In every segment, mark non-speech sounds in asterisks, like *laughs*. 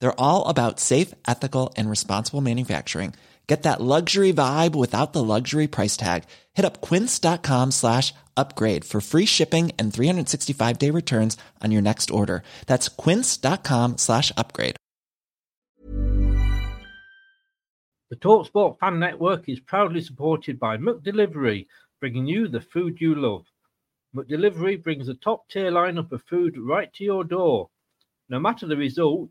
They're all about safe, ethical, and responsible manufacturing. Get that luxury vibe without the luxury price tag. Hit up quince.com slash upgrade for free shipping and 365 day returns on your next order. That's quince.com slash upgrade. The Talksport Fan Network is proudly supported by McDelivery, bringing you the food you love. McDelivery brings a top tier lineup of food right to your door. No matter the result,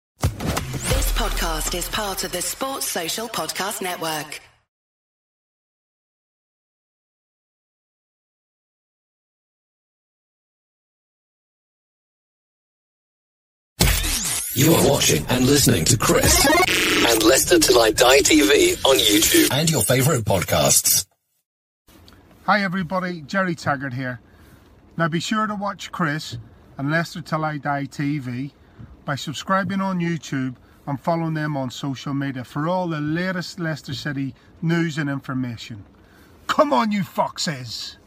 podcast is part of the Sports Social Podcast Network. You are watching and listening to Chris and Leicester Till I Die TV on YouTube and your favourite podcasts. Hi everybody, Gerry Taggart here. Now be sure to watch Chris and Leicester Till I Die TV by subscribing on YouTube and following them on social media for all the latest Leicester City news and information. Come on, you foxes!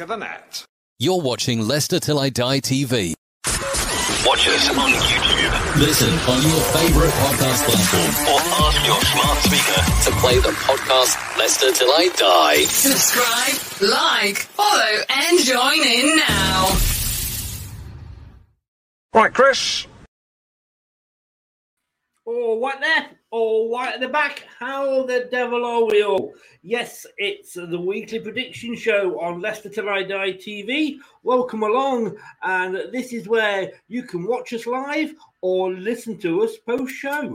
Of the net. You're watching Leicester Till I Die TV. Watch us on YouTube. Listen on your favorite podcast platform or ask your smart speaker to play the podcast Leicester Till I Die. Subscribe, like, follow, and join in now. Right, Chris. Oh, what there? Oh, right at the back. How the devil are we all? Yes, it's the weekly prediction show on Leicester Till I Die TV. Welcome along. And this is where you can watch us live or listen to us post show.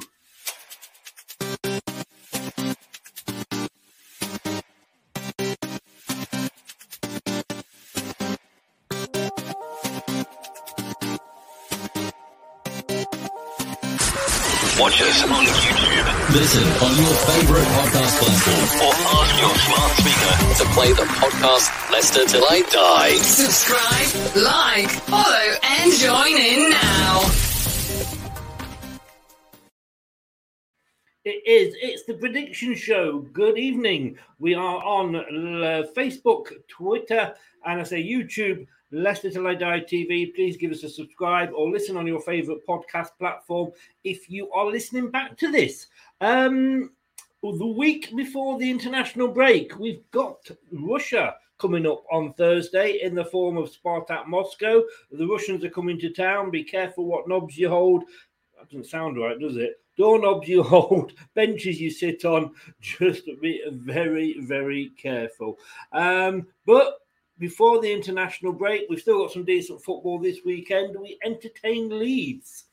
Watch on YouTube. Listen on your favorite podcast platform or ask your smart speaker to play the podcast Leicester Till I Die. Subscribe, like, follow, and join in now. It is. It's the prediction show. Good evening. We are on uh, Facebook, Twitter, and I say YouTube Leicester Till I Die TV. Please give us a subscribe or listen on your favourite podcast platform if you are listening back to this. Um, the week before the international break, we've got Russia coming up on Thursday in the form of Spartak Moscow. The Russians are coming to town. Be careful what knobs you hold. That doesn't sound right, does it? Doorknobs you *laughs* hold, benches you sit on. Just be very, very careful. Um, but before the international break, we've still got some decent football this weekend. We entertain Leeds.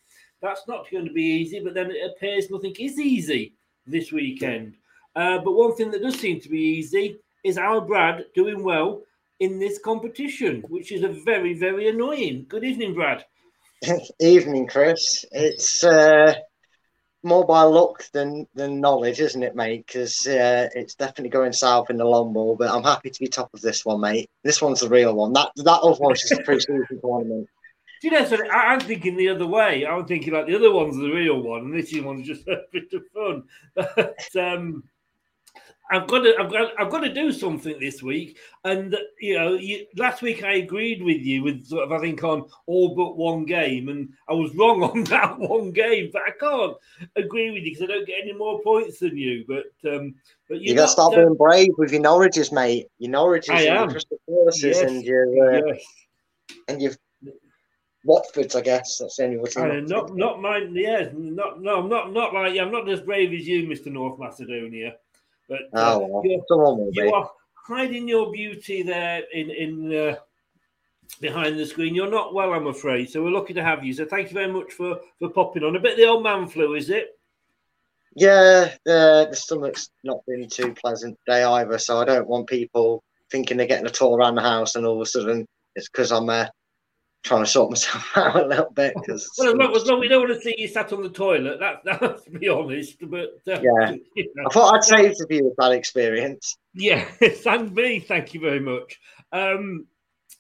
That's not going to be easy, but then it appears nothing is easy this weekend. Uh, but one thing that does seem to be easy is our Brad doing well in this competition, which is a very, very annoying. Good evening, Brad. *laughs* evening, Chris. It's uh, more by luck than than knowledge, isn't it, mate? Because uh, it's definitely going south in the long ball. But I'm happy to be top of this one, mate. This one's the real one. That that other one's just a pre-season *laughs* tournament. Do you know, so I, am thinking the other way. I'm thinking like the other one's the real one, and this one's just *laughs* a bit of fun. *laughs* But um, I've got to, I've got, I've got to do something this week. And you know, you, last week I agreed with you with sort of, I think, on all but one game, and I was wrong *laughs* on that one game. But I can't agree with you because I don't get any more points than you. But um, but you got to start uh, being brave with your Norwiches, mate. Your Norwiches, I am. Your yes. and your uh, yes. and you've Watford's, I guess. That's the only one. Uh, not, not mine. Yeah, not no, I'm not not like I'm not as brave as you, Mister North Macedonia. But uh, oh, well, you are hiding your beauty there in in uh, behind the screen. You're not well, I'm afraid. So we're lucky to have you. So thank you very much for for popping on. A bit of the old man flu, is it? Yeah, uh, the stomach's not been too pleasant today either. So I don't want people thinking they're getting a tour around the house and all of a sudden it's because I'm uh, trying to sort myself *laughs* out a little bit. Cause well, as long, we don't want to see you sat on the toilet. That, *laughs* that's to be honest. But uh, yeah, *laughs* you know. I thought I'd save the view of that experience. Yes, and me. Thank you very much. Um,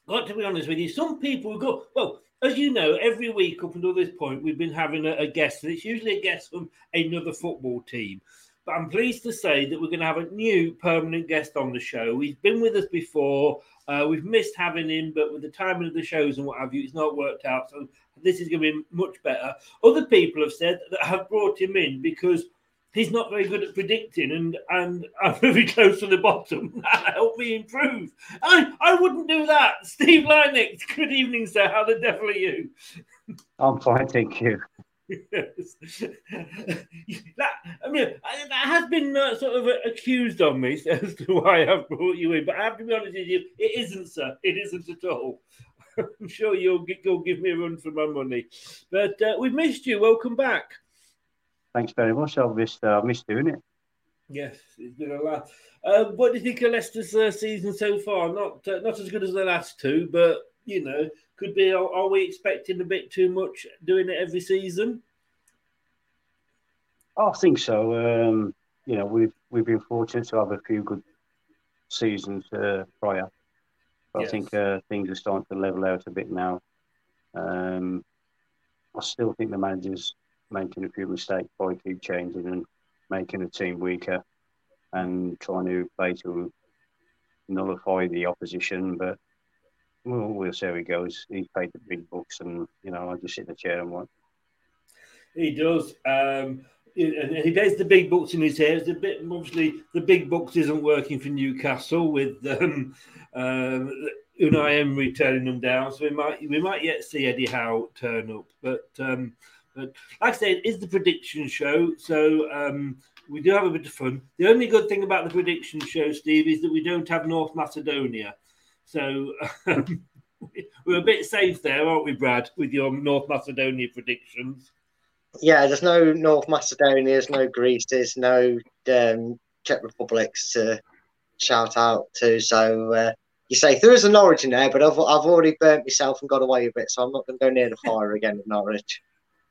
got to be honest with you, some people go well. As you know, every week up until this point, we've been having a, a guest, and it's usually a guest from another football team. But I'm pleased to say that we're going to have a new permanent guest on the show. He's been with us before. Uh, we've missed having him, but with the timing of the shows and what have you, it's not worked out. So this is going to be much better. Other people have said that have brought him in because he's not very good at predicting, and and *laughs* I'm very close to the bottom. *laughs* Help me improve. I I wouldn't do that. Steve Lynex, good evening, sir. How the devil are you? I'm fine, thank you. That, I mean, that has been uh, sort of accused on me *laughs* as to why I've brought you in, but I have to be honest with you, it isn't, sir. It isn't at all. *laughs* I'm sure you'll, you'll give me a run for my money. But uh, we've missed you. Welcome back. Thanks very much. I've missed, uh, I've missed doing it. Yes, it's been a lot. Uh, what do you think of Leicester's uh, season so far? Not uh, not as good as the last two, but you know, could be. Are, are, we expecting a bit too much doing it every season? I think so. Um, you know, we've we've been fortunate to have a few good seasons uh, prior. But yes. I think uh, things are starting to level out a bit now. Um, I still think the manager's making a few mistakes by keep changing and making the team weaker and trying to play to nullify the opposition. But we'll, we'll see how he goes. He's paid the big bucks, and you know, I just sit in the chair and watch. He does. Um, and he pays the big bucks in his hair. It's a bit obviously the big bucks isn't working for Newcastle with um, um, Unai Emery turning them down. So we might we might yet see Eddie Howe turn up. But um, but like I said, it is the prediction show. So um, we do have a bit of fun. The only good thing about the prediction show, Steve, is that we don't have North Macedonia. So um, *laughs* we're a bit safe there, aren't we, Brad, with your North Macedonia predictions? Yeah, there's no North Macedonia's, no Greece, there's no um, Czech Republics to shout out to. So uh, you say there is an origin there, but I've, I've already burnt myself and got away with it, so I'm not going to go near the fire again at Norwich.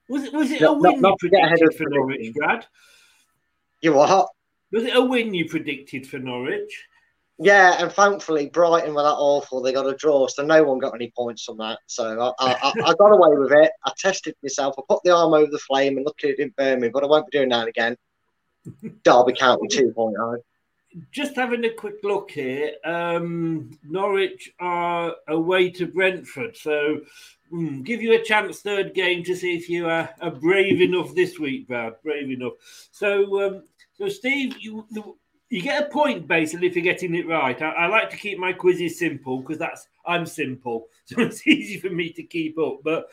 Was it was it a win not, you predicted for Norwich, Brad? You what? Was it a win you predicted for Norwich? Yeah, and thankfully Brighton were that awful. They got a draw, so no one got any points from that. So I, I, I got away with it. I tested myself. I put the arm over the flame, and luckily it didn't burn me. But I won't be doing that again. *laughs* Derby County 2.0. Just having a quick look here. Um, Norwich are away to Brentford, so mm, give you a chance third game to see if you are, are brave enough this week, Brad. Brave enough. So, um, so Steve, you you get a point basically if you're getting it right. I, I like to keep my quizzes simple because that's I'm simple, *laughs* so it's easy for me to keep up. But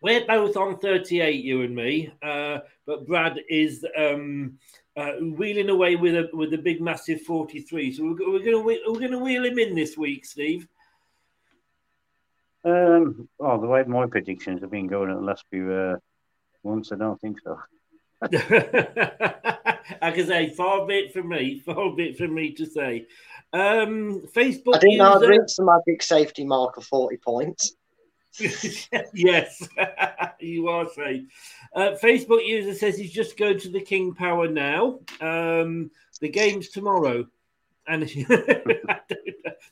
we're both on 38, you and me. Uh, but Brad is um, uh, wheeling away with a with a big massive 43. So we're, we're gonna we're gonna wheel him in this week, Steve. Um, well, the way my predictions have been going in the last few uh, months, I don't think so. I can say far bit from me, far bit from me to say. Um, Facebook. I didn't know I'd reached the magic safety mark of 40 points. *laughs* yes, *laughs* you are safe. Uh, Facebook user says he's just going to the King Power now. Um, the game's tomorrow. And *laughs*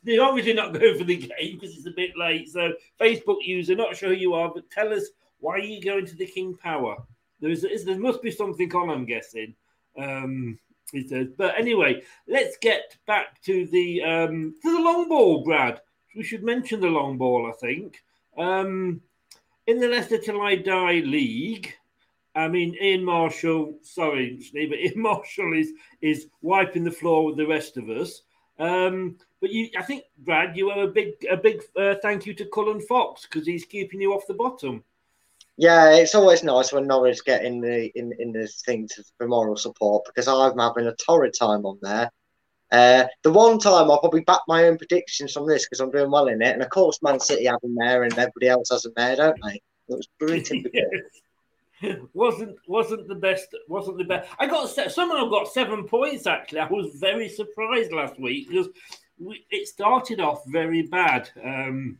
they're obviously not going for the game because it's a bit late. So, Facebook user, not sure who you are, but tell us why are you going to the King Power? There's, there must be something on, I'm guessing. Um, He says. But anyway, let's get back to the um, to the long ball, Brad. We should mention the long ball. I think um, in the Leicester Till I Die League. I mean, Ian Marshall. Sorry, Steve, but *laughs* Ian Marshall is is wiping the floor with the rest of us. Um, but you, I think, Brad, you owe a big a big uh, thank you to Cullen Fox because he's keeping you off the bottom. Yeah, it's always nice when Norwich get in the in, in the thing for moral support because I'm having a torrid time on there. Uh, the one time I'll probably back my own predictions from this because I'm doing well in it, and of course Man City have them there and everybody else has them there, don't they? It was brilliant. *laughs* wasn't wasn't the best. Wasn't the best. I got someone got seven points actually. I was very surprised last week because we, it started off very bad, um,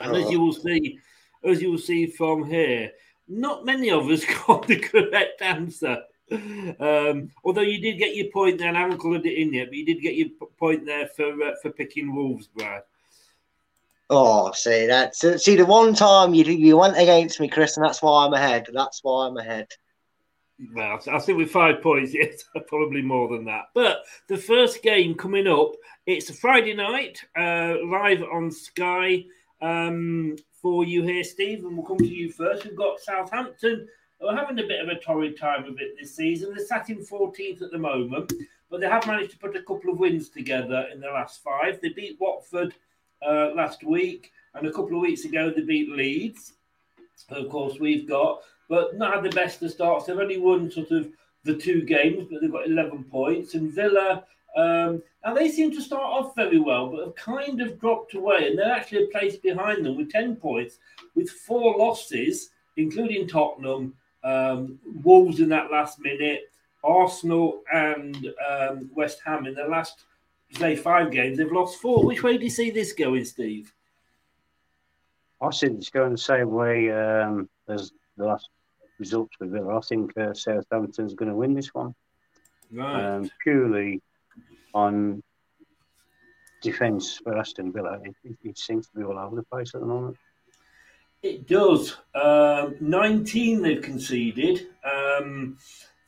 and oh. as you will see as you will see from here, not many of us *laughs* got the correct answer. Um, although you did get your point there, and I haven't coloured it in yet, but you did get your point there for uh, for picking Wolves, Brad. Oh, see that. See the one time you you went against me, Chris, and that's why I'm ahead. That's why I'm ahead. Well, I think with five points, *laughs* yes, probably more than that. But the first game coming up, it's a Friday night, uh, live on Sky. Um, for you here, Steve, and we'll come to you first. We've got Southampton We're having a bit of a torrid time of it this season. They're sat in 14th at the moment, but they have managed to put a couple of wins together in the last five. They beat Watford uh, last week, and a couple of weeks ago they beat Leeds. Of course, we've got, but not had the best of starts. They've only won sort of the two games, but they've got 11 points. And Villa um, and they seem to start off very well, but have kind of dropped away. And they're actually a place behind them with 10 points, with four losses, including Tottenham, um, Wolves in that last minute, Arsenal and um, West Ham in the last, say, five games. They've lost four. Which way do you see this going, Steve? I think it's going the same way um, as the last results with Villa. I think uh, Southampton's going to win this one. Right. Um, purely on defence for Aston Villa. It, it, seems to be all over the place at the moment. It does. Um, 19 they've conceded. Um,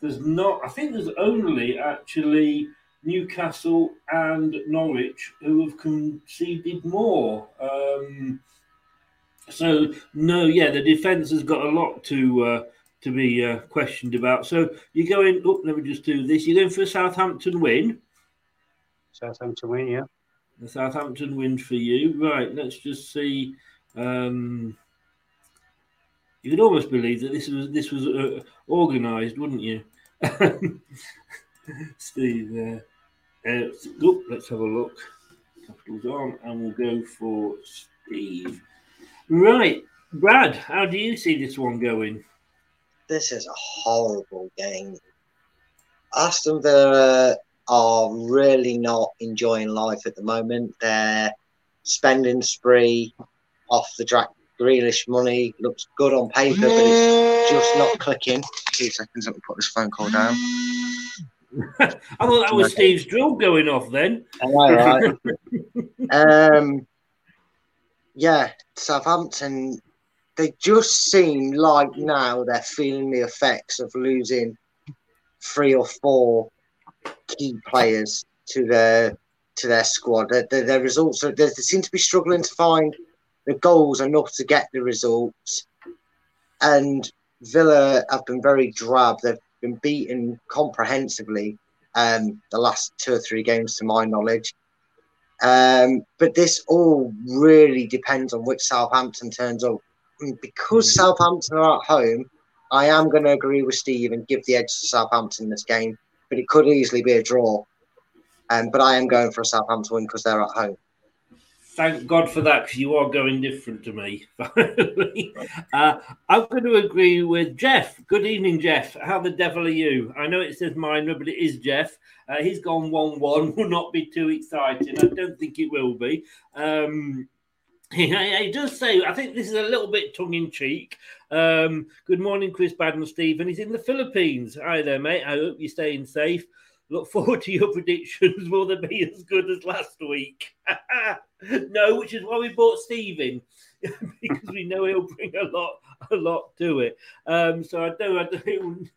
there's not, I think there's only actually Newcastle and Norwich who have conceded more. Um, so, no, yeah, the defence has got a lot to. Uh, to be uh, questioned about. So you're going. Oh, let me just do this. You're going for a Southampton win. Southampton win, yeah. The Southampton win for you. Right, let's just see. Um, you could almost believe that this was this was uh, organised, wouldn't you, *laughs* Steve? Uh, uh, oh, let's have a look. Capitals on, and we'll go for Steve. Right, Brad, how do you see this one going? This is a horrible game. Aston Villa are really not enjoying life at the moment. They're spending spree off the Jack Grealish money. Looks good on paper, but it's just not clicking. Two seconds, let me put this phone call down. *laughs* I thought that was Steve's drill going off then. All right. *laughs* um, yeah, Southampton, they just seem like now they're feeling the effects of losing three or four key players to their to their squad. Their, their, their results are, they seem to be struggling to find the goals enough to get the results. And Villa have been very drab. They've been beaten comprehensively um, the last two or three games, to my knowledge. Um, but this all really depends on which Southampton turns up. And because mm. Southampton are at home, I am going to agree with Steve and give the edge to Southampton this game but it could easily be a draw. Um, but I am going for a Southampton win because they're at home. Thank God for that, because you are going different to me. *laughs* uh, I'm going to agree with Jeff. Good evening, Jeff. How the devil are you? I know it says minor, but it is Jeff. Uh, he's gone 1 1. *laughs* Will not be too exciting. I don't think it will be. Um, *laughs* he, he, does say, I think this is a little bit tongue in cheek. Um, good morning, Chris Badman, Stephen. He's in the Philippines. Hi there, mate. I hope you're staying safe. Look *laughs* forward to your predictions. Will they be as good as last week? *laughs* no, which is why we brought Steve in *laughs* because we know he'll bring a lot, a lot to it. Um, so I don't, I don't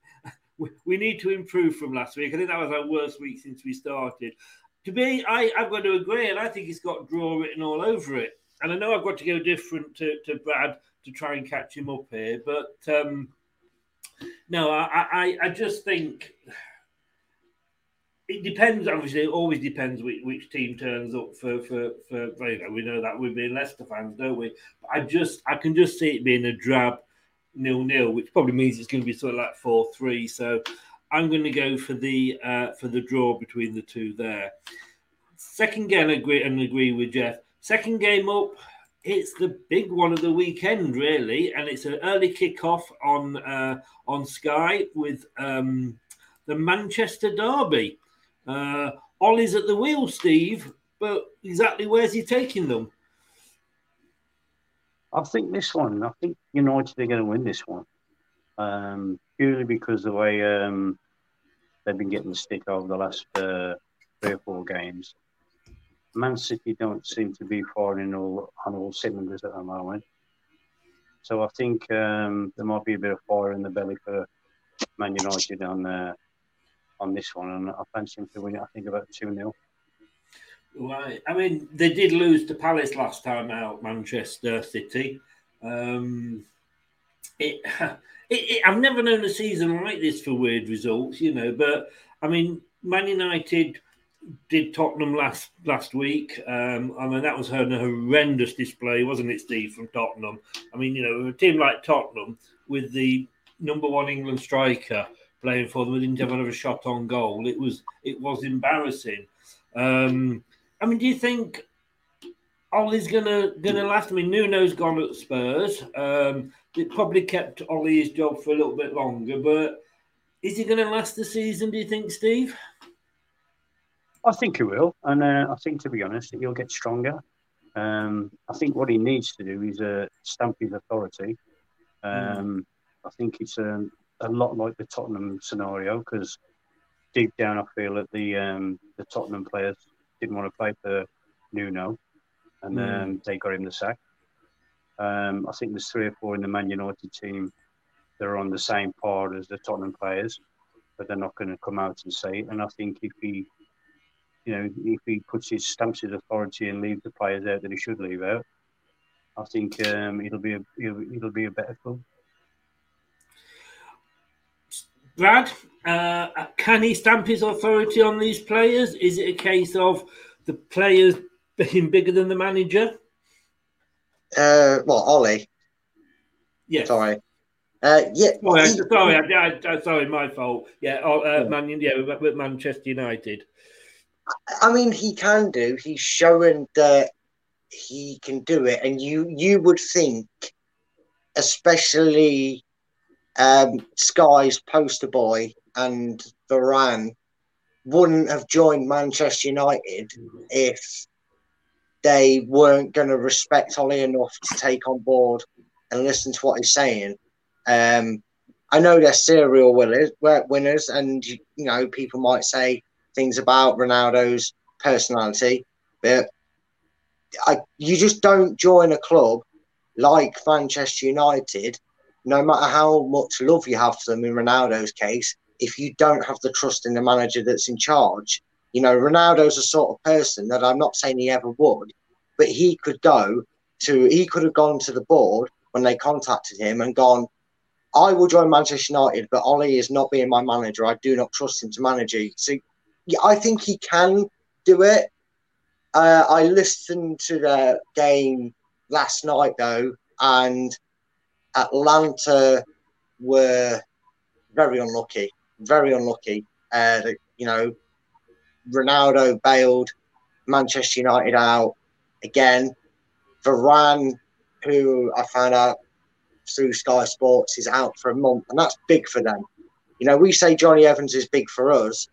we, need to improve from last week. I think that was our worst week since we started. To me, I, I've got to agree, and I think it's got draw written all over it. And I know I've got to go different to, to Brad to try and catch him up here, but um, no, I, I, I just think it depends. Obviously, it always depends which, which team turns up for for for. You know, we know that we're being Leicester fans, don't we? But I just I can just see it being a drab nil nil, which probably means it's going to be sort of like four three. So I'm going to go for the uh, for the draw between the two there. Second game, agree and agree with Jeff. Second game up, it's the big one of the weekend, really, and it's an early kickoff on uh, on Sky with um, the Manchester Derby. Uh, Ole's at the wheel, Steve, but exactly where's he taking them? I think this one. I think United are going to win this one, um, purely because of the way um, they've been getting the stick over the last uh, three or four games. Man City don't seem to be firing all on all cylinders at the moment. So I think um, there might be a bit of fire in the belly for Man United on uh, on this one, and I fancy him to win it. I think about two 0 Right. I mean, they did lose to Palace last time out, Manchester City. Um, it, *laughs* it, it, I've never known a season like this for weird results, you know. But I mean, Man United did Tottenham last last week. Um, I mean, that was a horrendous display, wasn't it, Steve, from Tottenham? I mean, you know, a team like Tottenham with the number one England striker playing for them, we didn't have another shot on goal. It was it was embarrassing. Um, I mean, do you think Ole's gonna gonna last? I mean, Nuno's gone at Spurs. Um, it probably kept Ole's job for a little bit longer, but is he going to last the season? Do you think, Steve? I think he will, and uh, I think, to be honest, he'll get stronger. Um, I think what he needs to do is uh, stamp his authority. Um, mm. I think it's um, a lot like the Tottenham scenario because deep down, I feel that the um, the Tottenham players didn't want to play for Nuno, and mm. um, they got him the sack. Um, I think there's three or four in the Man United team that are on the same par as the Tottenham players, but they're not going to come out and say it. And I think if he, you know, if he puts his stamps his authority and leaves the players out that he should leave out, I think um, it'll be a it'll, it'll be a better club. Brad, uh, can he stamp his authority on these players? Is it a case of the players being bigger than the manager? Uh, well, Ole. Yes. Sorry. Uh, yeah. Sorry, he, sorry, I, I, sorry, my fault. Yeah, oh, uh, yeah. Man, yeah, with Manchester United. I mean, he can do. He's showing that he can do it, and you you would think, especially um, Sky's poster boy and Varane wouldn't have joined Manchester United if they weren't going to respect Ole enough to take on board and listen to what he's saying. Um, I know they're serial winners, winners, and you know people might say things about Ronaldo's personality, but I, you just don't join a club like Manchester United no matter how much love you have for them in Ronaldo's case, if you don't have the trust in the manager that's in charge, you know, Ronaldo's a sort of person that I'm not saying he ever would, but he could go to, he could have gone to the board when they contacted him and gone, I will join Manchester United, but Ole is not being my manager. I do not trust him to manage you. So I think he can do it. Uh, I listened to the game last night though, and Atalanta were very unlucky, very unlucky. Uh, you know, Ronaldo bailed Manchester United out again. Varane, who I found out through Sky Sports, is out for a month, and that's big for them. You know, we say Jonny Evans is big for us.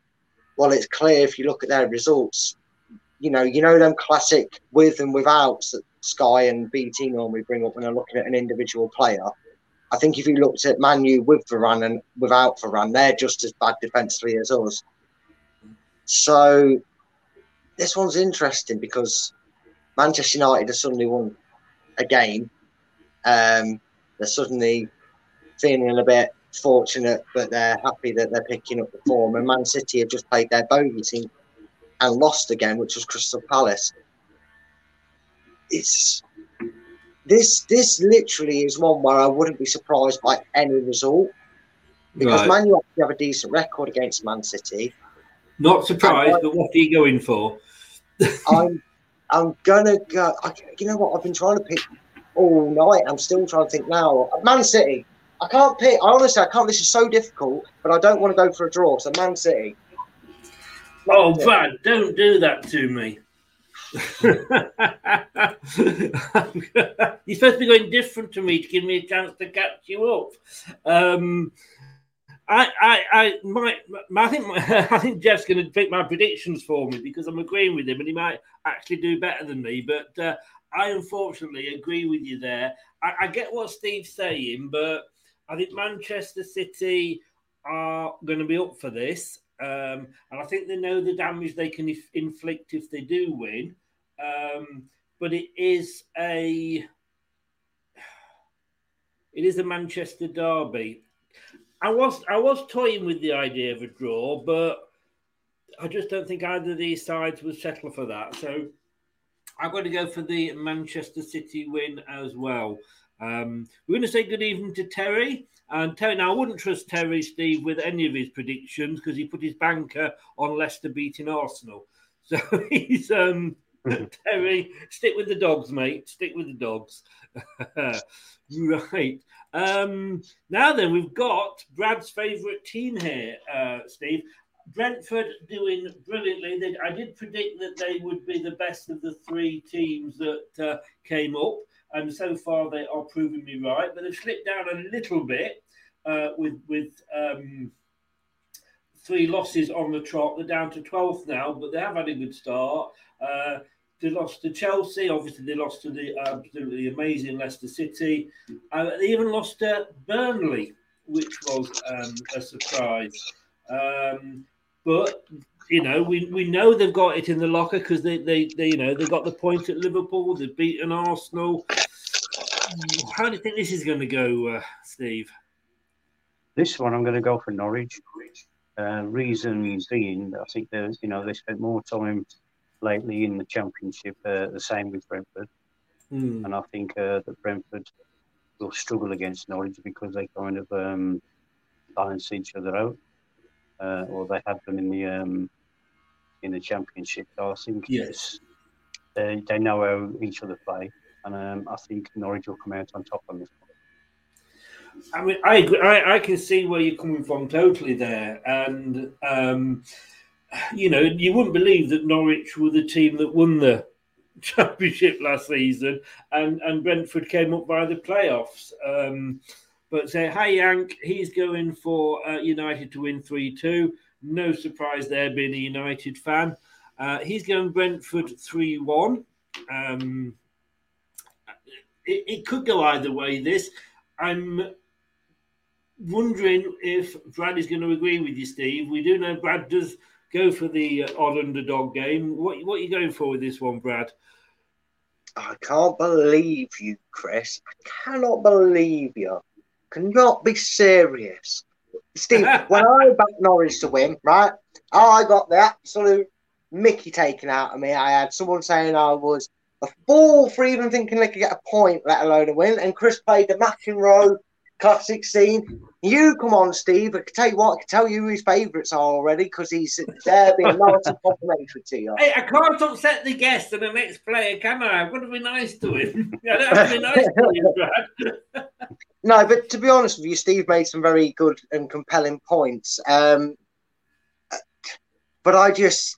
Well, it's clear if you look at their results. You know, you know them classic with and without Sky and BT normally bring up when they're looking at an individual player. I think if you looked at Manu with Varane and without Varane, they're just as bad defensively as us. So this one's interesting because Manchester United have suddenly won a game. Um, they're suddenly feeling a bit fortunate but they're happy that they're picking up the form. And Man City have just played their bogey team and lost again, which was Crystal Palace. It's this this literally is one where I wouldn't be surprised by any result because right. Man U actually have a decent record against Man City. Not surprised, but what are you going for? *laughs* I'm I'm gonna go. I, you know what? I've been trying to pick all night. I'm still trying to think now. Man City. I can't pick. I honestly, I can't. This is so difficult, but I don't want to go for a draw. So Man City. Man oh. Brad, don't do that to me. *laughs* You're supposed to be going different to me to give me a chance to catch you up. Um, I, I, I, might, I think, *laughs* I think Jeff's going to pick my predictions for me because I'm agreeing with him, and he might actually do better than me. But uh, I unfortunately agree with you there. I, I, get what Steve's saying, but I think Manchester City are going to be up for this, um, and I think they know the damage they can if, inflict if they do win. Um, but it is a, it is a Manchester derby. I was I was toying with the idea of a draw, but I just don't think either of these sides would settle for that. So I'm going to go for the Manchester City win as well. Um, we're going to say good evening to Terry. And Terry, now I wouldn't trust Terry Steve with any of his predictions because he put his banker on Leicester beating Arsenal. *laughs* So he's um, *laughs* Terry, stick with the dogs, mate. Stick with the dogs. *laughs* right. Um, now then, we've got Brad's favourite team here, uh, Steve. Brentford doing brilliantly. They, I did predict that they would be the best of the three teams that uh, came up, and so far they are proving me right. But they've slipped down a little bit uh, with with um, three losses on the trot. They're down to 12th now, but they have had a good start. Uh, they lost to Chelsea. Obviously, they lost to the absolutely amazing Leicester City. Uh, they even lost to Burnley, which was um, a surprise. Um, but you know, we, we know they've got it in the locker because they, they, they, you know, they got the point at Liverpool. They've beaten Arsenal. How do you think this is going to go, uh, Steve? This one, I'm going to go for Norwich. Uh, reason being, I think there's, you know, they spent more time lately in the Championship, uh, the same with Brentford. Mm. And I think uh, that Brentford will struggle against Norwich because they kind of um, balance each other out, uh, or they have them in the um, in the Championship. So I think yes, they, they know how each other play, and um, I think Norwich will come out on top on this one. I mean, I agree. I, I can see where you're coming from totally there, and um, you know, you wouldn't believe that Norwich were the team that won the *laughs* championship last season, and and Brentford came up by the playoffs. Um, but say, hi Yank, he's going for uh, United to win three two. No surprise there, being a United fan. Uh, he's going Brentford three one. Um, it, it could go either way. This, I'm wondering if Brad is going to agree with you, Steve. We do know Brad does go for the uh, odd underdog game. What what are you going for with this one, Brad? I can't believe you, Chris. I cannot believe you. Cannot be serious. Steve, when I backed Norwich to win, right, I got the absolute Mickey taken out of me. I had someone saying I was a fool for even thinking they could get a point, let alone a win. And Chris played the McEnroe classic scene. You come on, Steve. I can tell you what, I can tell you who his favourites are already because he's there being nice and complimentary to you. Hey, I can't upset the guest and the next player, can I? I've got to be nice to him. I don't have to be nice to him, *laughs* Brad. no, but to be honest with you, Steve made some very good and compelling points. Um, but I just,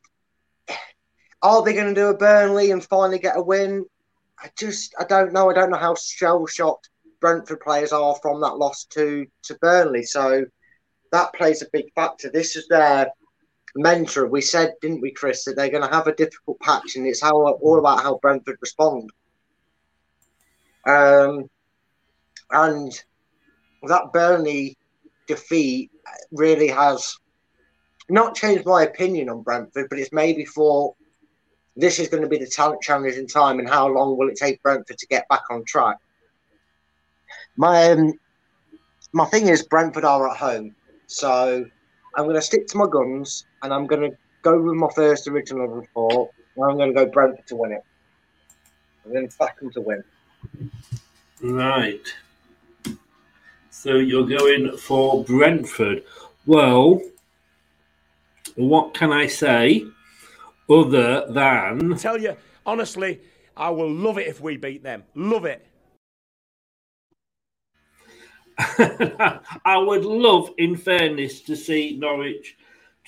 are they going to do a Burnley and finally get a win? I just, I don't know. I don't know how shell shocked Brentford players are from that loss to to Burnley. So that plays a big factor. This is their mentor. We said, didn't we, Chris, that they're going to have a difficult patch, and it's how all about how Brentford respond. Um, and that Burnley defeat really has not changed my opinion on Brentford, but it's maybe for this is going to be the talent challenge in time, and how long will it take Brentford to get back on track? My um, my thing is Brentford are at home, so I'm going to stick to my guns and I'm going to go with my first original report. And I'm going to go Brentford to win it. I'm going to back them to win. Right. So you're going for Brentford. Well, what can I say other than. I tell you, honestly, I will love it if we beat them. Love it. *laughs* I would love, in fairness, to see Norwich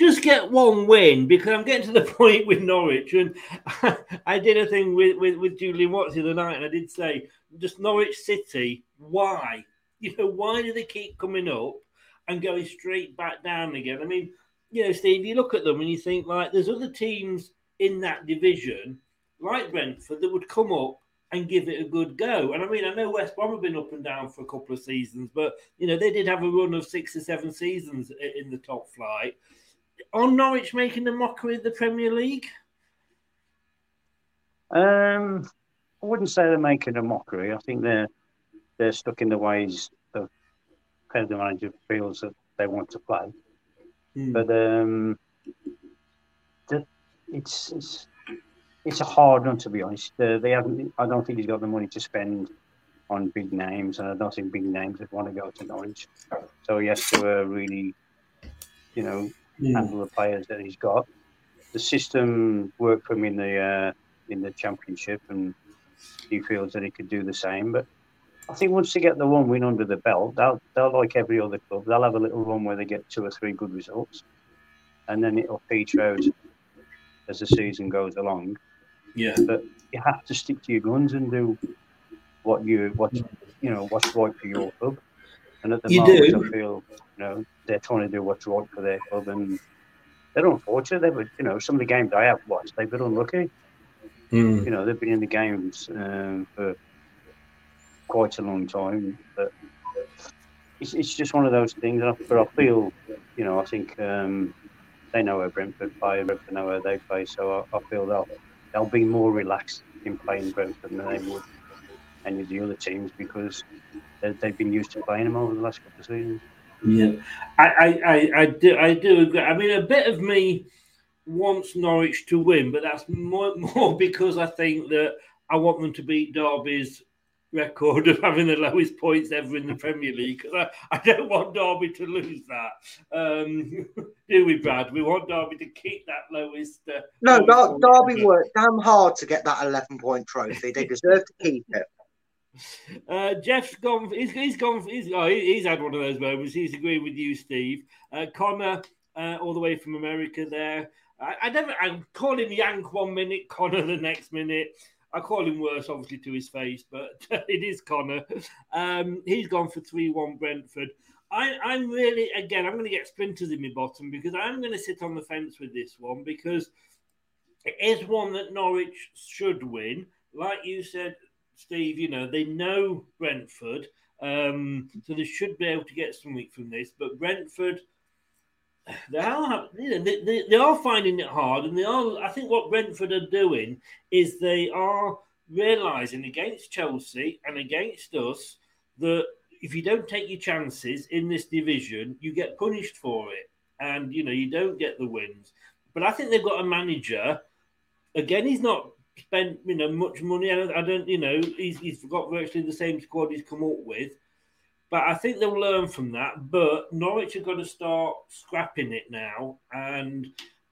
just get one win because I'm getting to the *laughs* point with Norwich. And *laughs* I did a thing with, with, with Julian Watts the other night, and I did say, just Norwich City, why? You know, why do they keep coming up and going straight back down again? I mean, you know, Steve, you look at them and you think, like, there's other teams in that division, like Brentford, that would come up and give it a good go. And I mean, I know West Brom have been up and down for a couple of seasons, but you know they did have a run of six or seven seasons in the top flight. On Norwich making the mockery of the Premier League. Um, I wouldn't say they're making a mockery. I think they're they're stuck in the ways of how the manager feels that they want to play. Mm. But um, the, it's it's it's a hard one to be honest. Uh, they haven't. I don't think he's got the money to spend on big names, and I don't think big names would want to go to Norwich. So he has to uh, really, you know, mm. handle the players that he's got. The system worked for him in the uh, in the championship, and he feels that he could do the same. But I think once they get the one win under the belt, they'll they'll like every other club. They'll have a little run where they get two or three good results, and then it'll peter out as the season goes along. Yeah. But you have to stick to your guns and do what you what you know what's right for your club. And at the you moment, do. I feel you know they're trying to do what's right for their club, and they're unfortunate. They were, you know, some of the games I have watched, they've been unlucky. Mm. You know, they've been in the games um, for quite a long time, but it's, it's just one of those things. But I feel, you know, I think um, they know where Brentford play, Brentford know where they play, so I, I feel they'll they'll be more relaxed in playing Brentford than they would any of the other teams because they've been used to playing them over the last couple of seasons. Yeah, I, I, I, do, I do agree. I mean, a bit of me wants Norwich to win, but that's more, *laughs* more because I think that I want them to beat Derby's record of having the lowest points ever in the Premier League because I, I don't want Derby to lose that. Um, *laughs* do we, Brad? We want Derby to keep that lowest. Uh, no, lowest Derby worked damn hard to get that 11 point trophy. They deserve to keep it. *laughs* Uh, Jeff's gone. He's, he's gone. He's, oh, he's had one of those moments. He's agreeing with you, Steve. Uh, Connor, uh, all the way from America. There, I, I never. I call him Yank one minute, Connor the next minute. I call him worse, obviously, to his face, but *laughs* it is Connor. Um, he's gone for 3 1 Brentford. I, I'm really, again, I'm going to get splinters in my bottom because I'm going to sit on the fence with this one because it is one that Norwich should win. Like you said, Steve, you know, they know Brentford, um, so they should be able to get something from this. But Brentford, they are you know, they, they, they, are finding it hard, and they are. I think what Brentford are doing is they are realizing against Chelsea and against us that if you don't take your chances in this division, you get punished for it, and you know you don't get the wins. But I think they've got a manager. Again, he's not spent you know much money. I don't, I don't you know he's, he's got virtually the same squad he's come up with. But I think they'll learn from that. But Norwich are going to start scrapping it now, and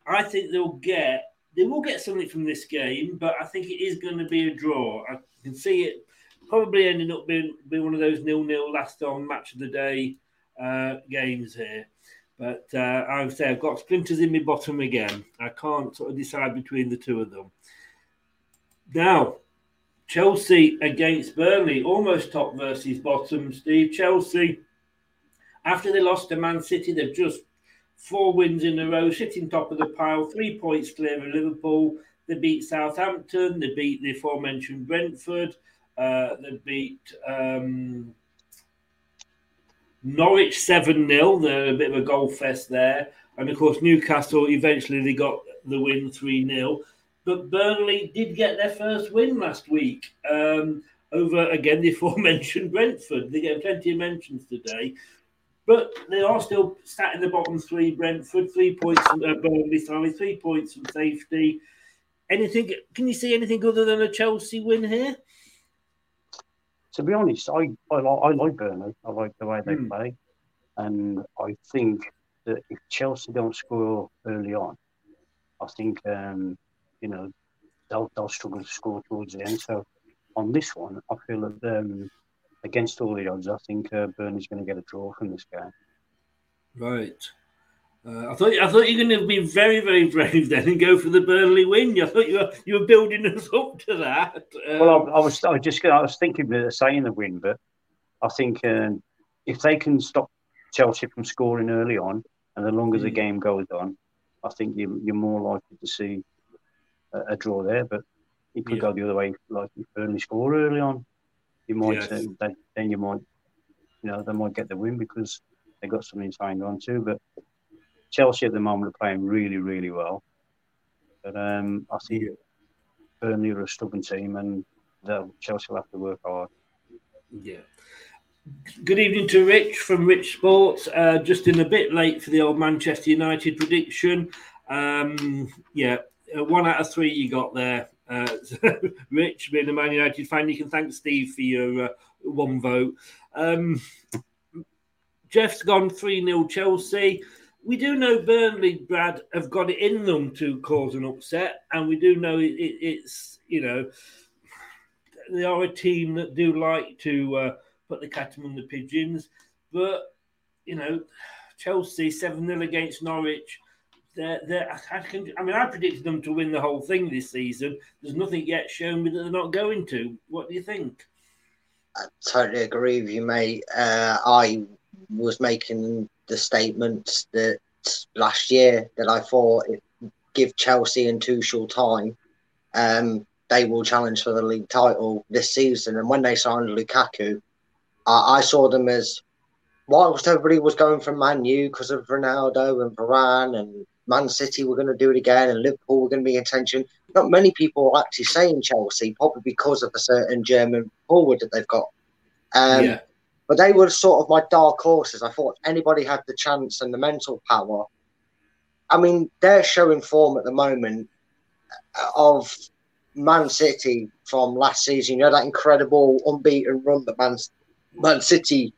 I think they'll get they will get something from this game. But I think it is going to be a draw. I can see it probably ending up being, being one of those nil-nil last on match of the day uh, games here. But uh, I would say I've got splinters in my bottom again. I can't sort of decide between the two of them. Now, Chelsea against Burnley, almost top versus bottom. Steve, Chelsea, after they lost to Man City, they've just four wins in a row, sitting top of the pile, three points clear of Liverpool. They beat Southampton, they beat the aforementioned Brentford, uh, they beat um, Norwich 7 0. They're a bit of a goal fest there. And of course, Newcastle eventually they got the win 3 0. But Burnley did get their first win last week um, over, again, the *laughs* aforementioned Brentford. They get plenty of mentions today. but they are still sat in the bottom three. Brentford three points from uh, Burnley, sorry, three points from safety. Anything? Can you see anything other than a Chelsea win here? To be honest, I I, I like Burnley. I like the way they mm. play, and I think that if Chelsea don't score early on, I think um, you know they'll they'll struggle to score towards the end. So on this one, I feel that um, against all the odds, I think uh, Burnley's going to get a draw from this game. Right. Uh, I thought I thought you were going to be very very brave then and go for the Burnley win. I thought you were you were building us *laughs* up to that. Um, well, I, I, was I just I was thinking of saying the win, but I think um, if they can stop Chelsea from scoring early on, and the longer the hmm. game goes on, I think you, you're more likely to see a, a draw there. But it could yeah. go the other way, like if Burnley score early on, you might yes. uh, then, then you might you know they might get the win because they got something signed on to. But Chelsea at the moment are playing really, really well. But um, I think yeah. Burnley are a stubborn team, and Chelsea will have to work hard. Yeah. Good evening to Rich from Rich Sports. Uh, just in a bit late for the old Manchester United prediction. Um, yeah, uh, one out of three you got there. Uh, *laughs* Rich, being a Man United fan, you can thank Steve for your uh, one vote. Um, Jeff's gone 3 0 Chelsea we do know Burnley, Brad, have got it in them to cause an upset, and we do know it, it, it's you know they are a team that do like to uh, put the cat among the pigeons, but you know Chelsea seven 0 against Norwich. They're, I, can, I mean, I predicted them to win the whole thing this season. There's nothing yet shown me that they're not going to. What do you think? I totally agree with you, mate. Uh, I was making the statement that last year that I thought it give Chelsea and Tuchel time, um, they will challenge for the league title this season. And when they signed Lukaku, I, I saw them as whilst everybody was going for Man U because of Ronaldo and Varane and Man City were going to do it again and Liverpool were going to be in tension. Not many people are actually saying Chelsea, probably because of a certain German forward that they've got. Um, yeah. But they were sort of my dark horses. I thought anybody had the chance and the mental power. I mean, they're showing form at the moment of Man City from last season. You know that incredible unbeaten run that Man, Man City,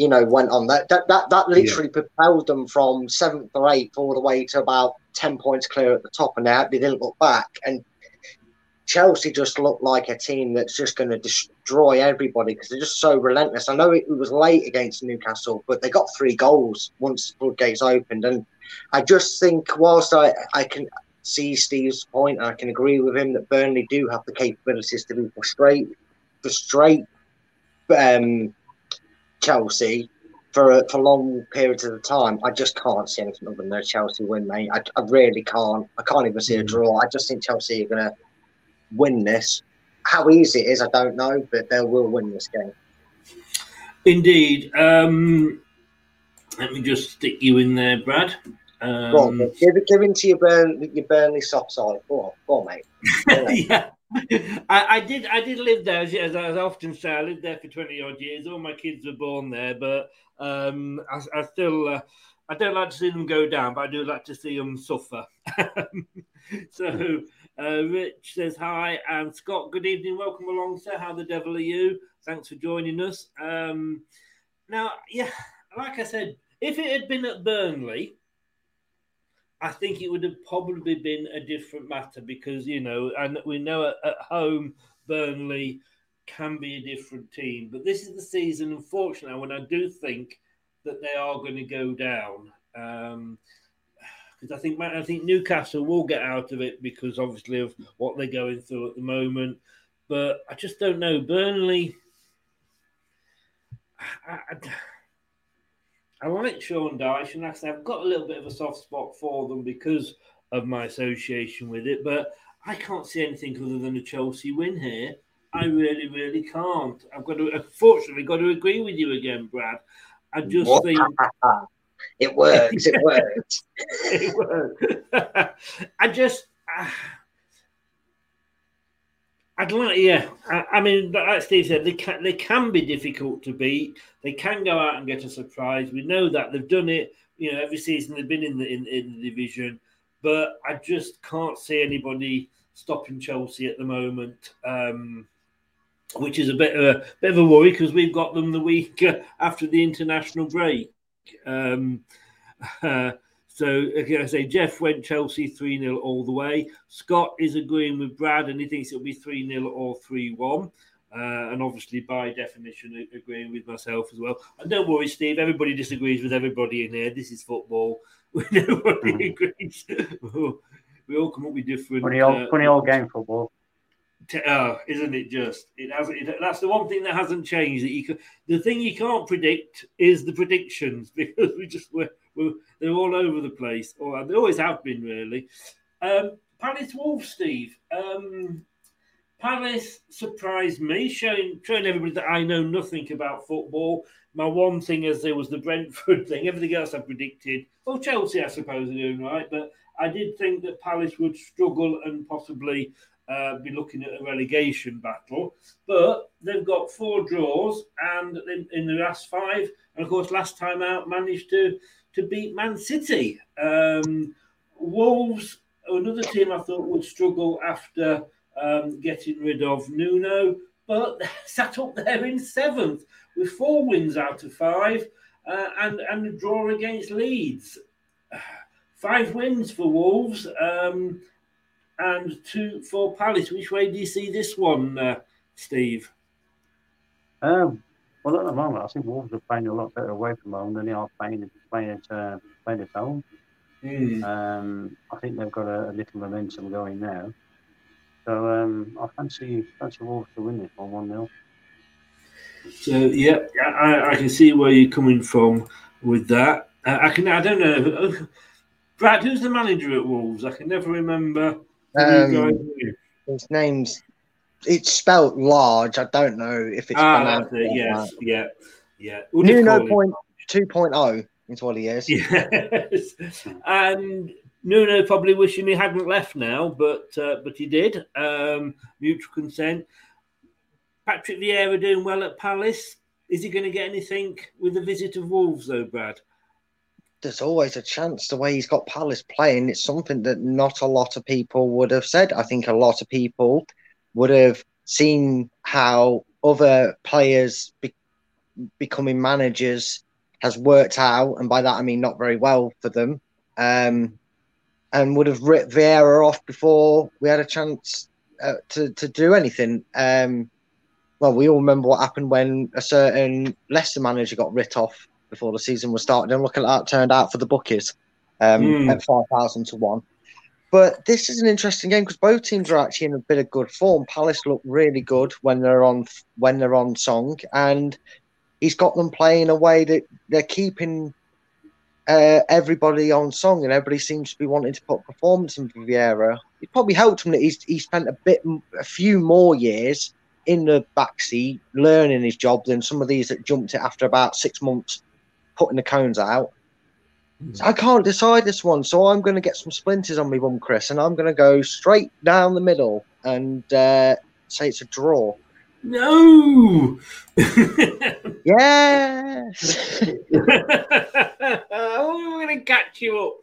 you know, went on. That that that, that literally yeah. propelled them from seventh or eighth all the way to about ten points clear at the top, and they, they didn't look back. And Chelsea just looked like a team that's just going to destroy everybody because they're just so relentless. I know it, was late against Newcastle, but they got three goals once the floodgates opened. And I just think, whilst I, I can see Steve's point and I can agree with him that Burnley do have the capabilities to be frustrate, frustrate um, Chelsea for for long periods of the time. I just can't see anything other than a Chelsea win, mate. I, I really can't. I can't even see a mm. draw. I just think Chelsea are going to win this. How easy it is, I don't know, but they will win this game. Indeed. Um, let me just stick you in there, Brad. Um, go on, give, give into your, Burn, your Burnley soft side. Go on, go on, mate. *laughs* yeah. I, I, did. I did live there, as, as, I often say. I lived there for twenty odd years. All my kids were born there, but um, I, I, still, uh, I don't like to see them go down, but I do like to see them suffer. *laughs* so, uh, Rich says hi, and Scott, good evening. Welcome along, sir. How the devil are you? Thanks for joining us. Um, now, yeah, like I said, if it had been at Burnley, I think it would have probably been a different matter because, you know, and we know at, at home, Burnley can be a different team. But this is the season, unfortunately, when I do think that they are going to go down. Um, because I think I think Newcastle will get out of it because obviously of what they're going through at the moment. But I just don't know. Burnley, I, I, I like Sean Dyche, and I I've got a little bit of a soft spot for them because of my association with it. But I can't see anything other than a Chelsea win here. I really, really can't. I've got to, unfortunately, got to agree with you again, Brad. I just think *laughs* It works. It works. *laughs* it works. *laughs* I just. Uh, I'd like, yeah. I, I, mean, like Steve said, they can they can be difficult to beat. They can go out and get a surprise. We know that they've done it. You know, every season they've been in the in, in the division, but I just can't see anybody stopping Chelsea at the moment. Um, which is a bit of a bit of a worry because we've got them the week *laughs* after the international break. Um, *laughs* uh, so, like I say, Jeff went Chelsea 3 0 all the way. Scott is agreeing with Brad and he thinks it'll be 3 0 or 3 1. Uh, and obviously, by definition, agreeing with myself as well. And don't worry, Steve, everybody disagrees with everybody in here. This is football. *laughs* Nobody mm. agrees. *laughs* we all come up with different. Funny old, uh, funny old game, football. Oh, isn't it just? It has. It, that's the one thing that hasn't changed. That you can, the thing you can't predict is the predictions *laughs* because we just we're, we're they're all over the place, or they always have been really. Um, Palace Wolves, Steve. Um, Palace surprised me, showing showing everybody that I know nothing about football. My one thing is there was the Brentford *laughs* thing. Everything else I predicted. Well, Chelsea, I suppose, are doing right, but I did think that Palace would struggle and possibly uh, be looking at a relegation battle. But they've got four draws and in, in, the last five, and of course, last time out managed to to beat Man City. Um, Wolves, another team I thought would struggle after um, getting rid of Nuno, but *laughs* sat up there in seventh with four wins out of five uh, and and a draw against Leeds. *sighs* Five wins for Wolves. Um, and two for Palace. Which way do you see this one, uh, Steve? Um, well, at the moment, I think Wolves are playing a lot better away from home than they are playing playing at uh, playing at home. Mm. Um, I think they've got a, a, little momentum going now. So um, I fancy fancy Wolves to win this one one 0 So yeah, I, I, can see where you're coming from with that. Uh, I can I don't know, Brad. Who's the manager at Wolves? I can never remember. Um, his name's it's spelt large. I don't know if it's ah, pronounced. It, yes, yeah, yeah. We'll Nuno point two oh is what he is. *laughs* Yes, and Nuno probably wishing he hadn't left now, but uh, but he did. Um, mutual consent. Patrick Vieira doing well at Palace. Is he going to get anything with the visit of Wolves, though, Brad? There's always a chance the way he's got Palace playing. It's something that not a lot of people would have said. I think a lot of people would have seen how other players be- becoming managers has worked out, and by that I mean not very well for them, um, and would have ripped Vieira off before we had a chance uh, to to do anything. Um, well, we all remember what happened when a certain Leicester manager got writ off before the season was started. And look at that turned out for the bookies um, mm. at 5,000 to 1. But this is an interesting game because both teams are actually in a bit of good form. Palace look really good when they're on when they're on song, and he's got them playing a way that they're keeping uh, everybody on song, and everybody seems to be wanting to put performance in Vieira. It probably helped him that he's he spent a bit, a few more years in the backseat learning his job than some of these that jumped it after about six months putting the cones out. So I can't decide this one, so I'm going to get some splinters on me bum, Chris, and I'm going to go straight down the middle and uh, say it's a draw. No. *laughs* yes. *laughs* oh, we're going to catch you up.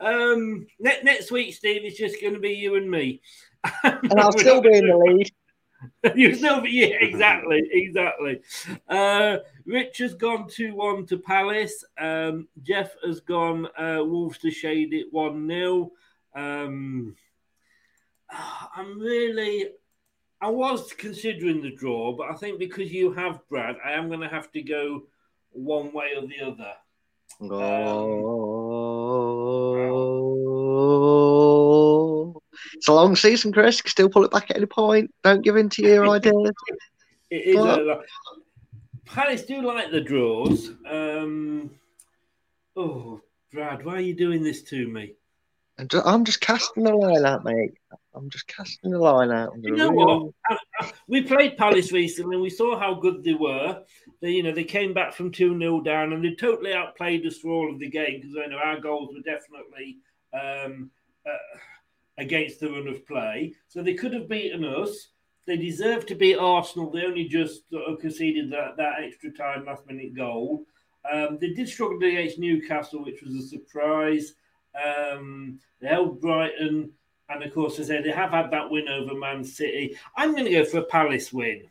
Um, next, next week, Steve, it's just going to be you and me. *laughs* and I'll still be in the lead. *laughs* you still, *laughs* yeah, exactly, exactly. Uh, Rich has gone two one to Palace. Um, Jeff has gone uh, Wolves to shade it one 0 um, I'm really, I was considering the draw, but I think because you have Brad, I am going to have to go one way or the other. Oh. It's a long season, Chris. You can still pull it back at any point. Don't give in to your *laughs* ideas. it is but... a Palace do like the draws. Um, oh, Brad, why are you doing this to me? I'm just casting the line out, mate. I'm just casting the line out. You know real... what? We played Palace recently, and we saw how good they were. They, you know, they came back from two 0 down, and they totally outplayed us for all of the game because I know our goals were definitely um, uh, against the run of play. So they could have beaten us. they deserve to beat Arsenal. They only just conceded that, that extra time last minute goal. Um, they did struggle against Newcastle, which was a surprise. Um, they held Brighton, and of course, as I said, they have had that win over Man City. I'm going to go for a Palace win.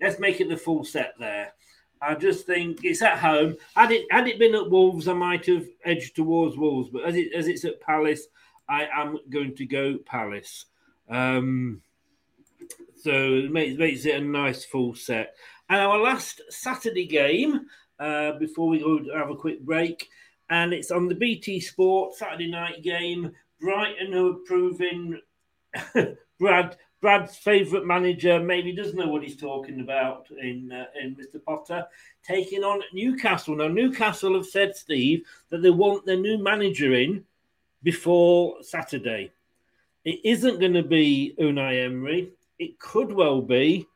Let's make it the full set there. I just think it's at home. Had it had it been at Wolves, I might have edged towards Wolves, but as it as it's at Palace, I am going to go Palace. Um, so it makes, makes it a nice full set. And our last Saturday game uh, before we go have a quick break, and it's on the BT Sport Saturday night game. Brighton, who are proving *laughs* Brad Brad's favourite manager maybe doesn't know what he's talking about in uh, in Mr. Potter, taking on Newcastle. Now Newcastle have said, Steve, that they want their new manager in before Saturday. It isn't going to be Unai Emery. It could well be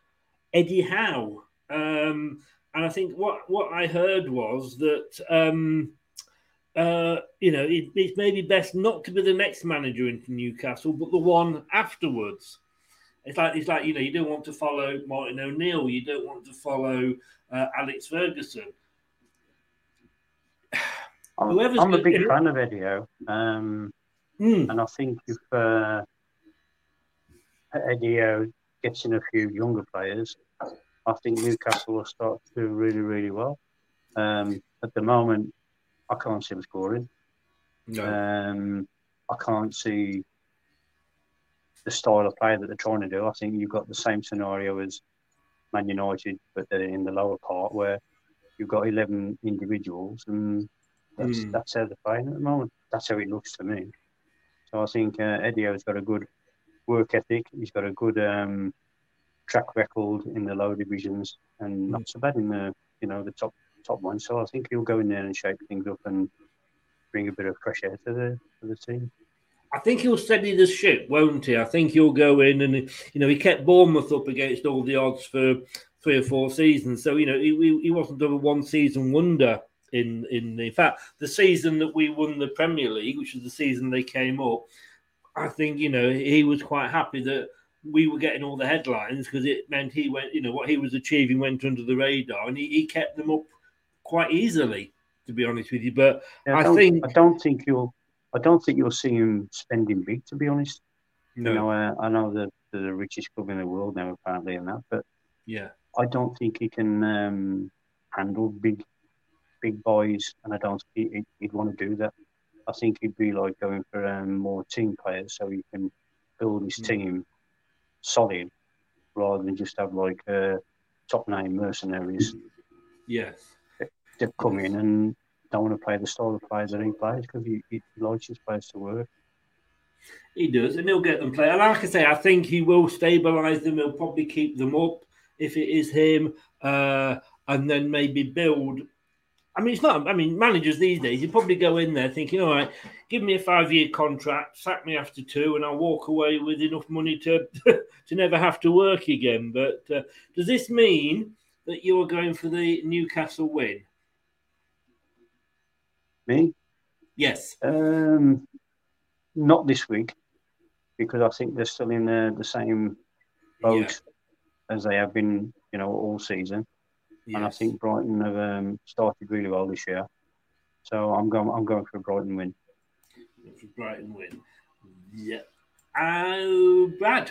Eddie Howe. Um, and I think what, what I heard was that um, uh, you know it, it's maybe best not to be the next manager into Newcastle, but the one afterwards. It's like it's like you know you don't want to follow Martin O'Neill, you don't want to follow uh, Alex Ferguson. I'm, I'm a big fan of Eddie um, mm. and I think if uh, Eddie gets in a few younger players, I think Newcastle will start to do really, really well. Um, at the moment, I can't see them scoring. No. Um, I can't see the style of play that they're trying to do. I think you've got the same scenario as Man United, but they're in the lower part where you've got 11 individuals, and that's, mm. that's how they're playing at the moment. That's how it looks to me. So I think uh, Eddie has got a good work ethic. He's got a good um, track record in the lower divisions, and not so bad in the you know the top top one. So I think he'll go in there and shake things up and bring a bit of fresh air to the to the team. I think he'll steady the ship, won't he? I think he'll go in and you know he kept Bournemouth up against all the odds for three or four seasons. So you know he, he wasn't a one season wonder. In in, the, in fact, the season that we won the Premier League, which was the season they came up, I think you know he was quite happy that we were getting all the headlines because it meant he went, you know, what he was achieving went under the radar, and he, he kept them up quite easily, to be honest with you. But yeah, I, I think I don't think you'll, I don't think you'll see him spending big, to be honest. No. You know, uh, I know that the richest club in the world now, apparently, and that, but yeah, I don't think he can um, handle big, big boys, and I don't think he'd, he'd want to do that. I think he'd be like going for um, more team players so he can build his mm. team solid rather than just have like uh, top name mercenaries. Yes. They come in and don't want to play the style of play that he plays because he, he likes his players to work. He does, and he'll get them play. And like I say, I think he will stabilise them. He'll probably keep them up if it is him, uh, and then maybe build I mean, it's not. I mean, managers these days, you probably go in there thinking, "All right, give me a five-year contract, sack me after two, and I'll walk away with enough money to *laughs* to never have to work again." But uh, does this mean that you are going for the Newcastle win? Me? Yes. Um, not this week, because I think they're still in the, the same boat yeah. as they have been, you know, all season. Yes. And I think Brighton have um, started really well this year. So I'm going. I'm going for a Brighton win. For Brighton win. Yeah. Oh, Brad,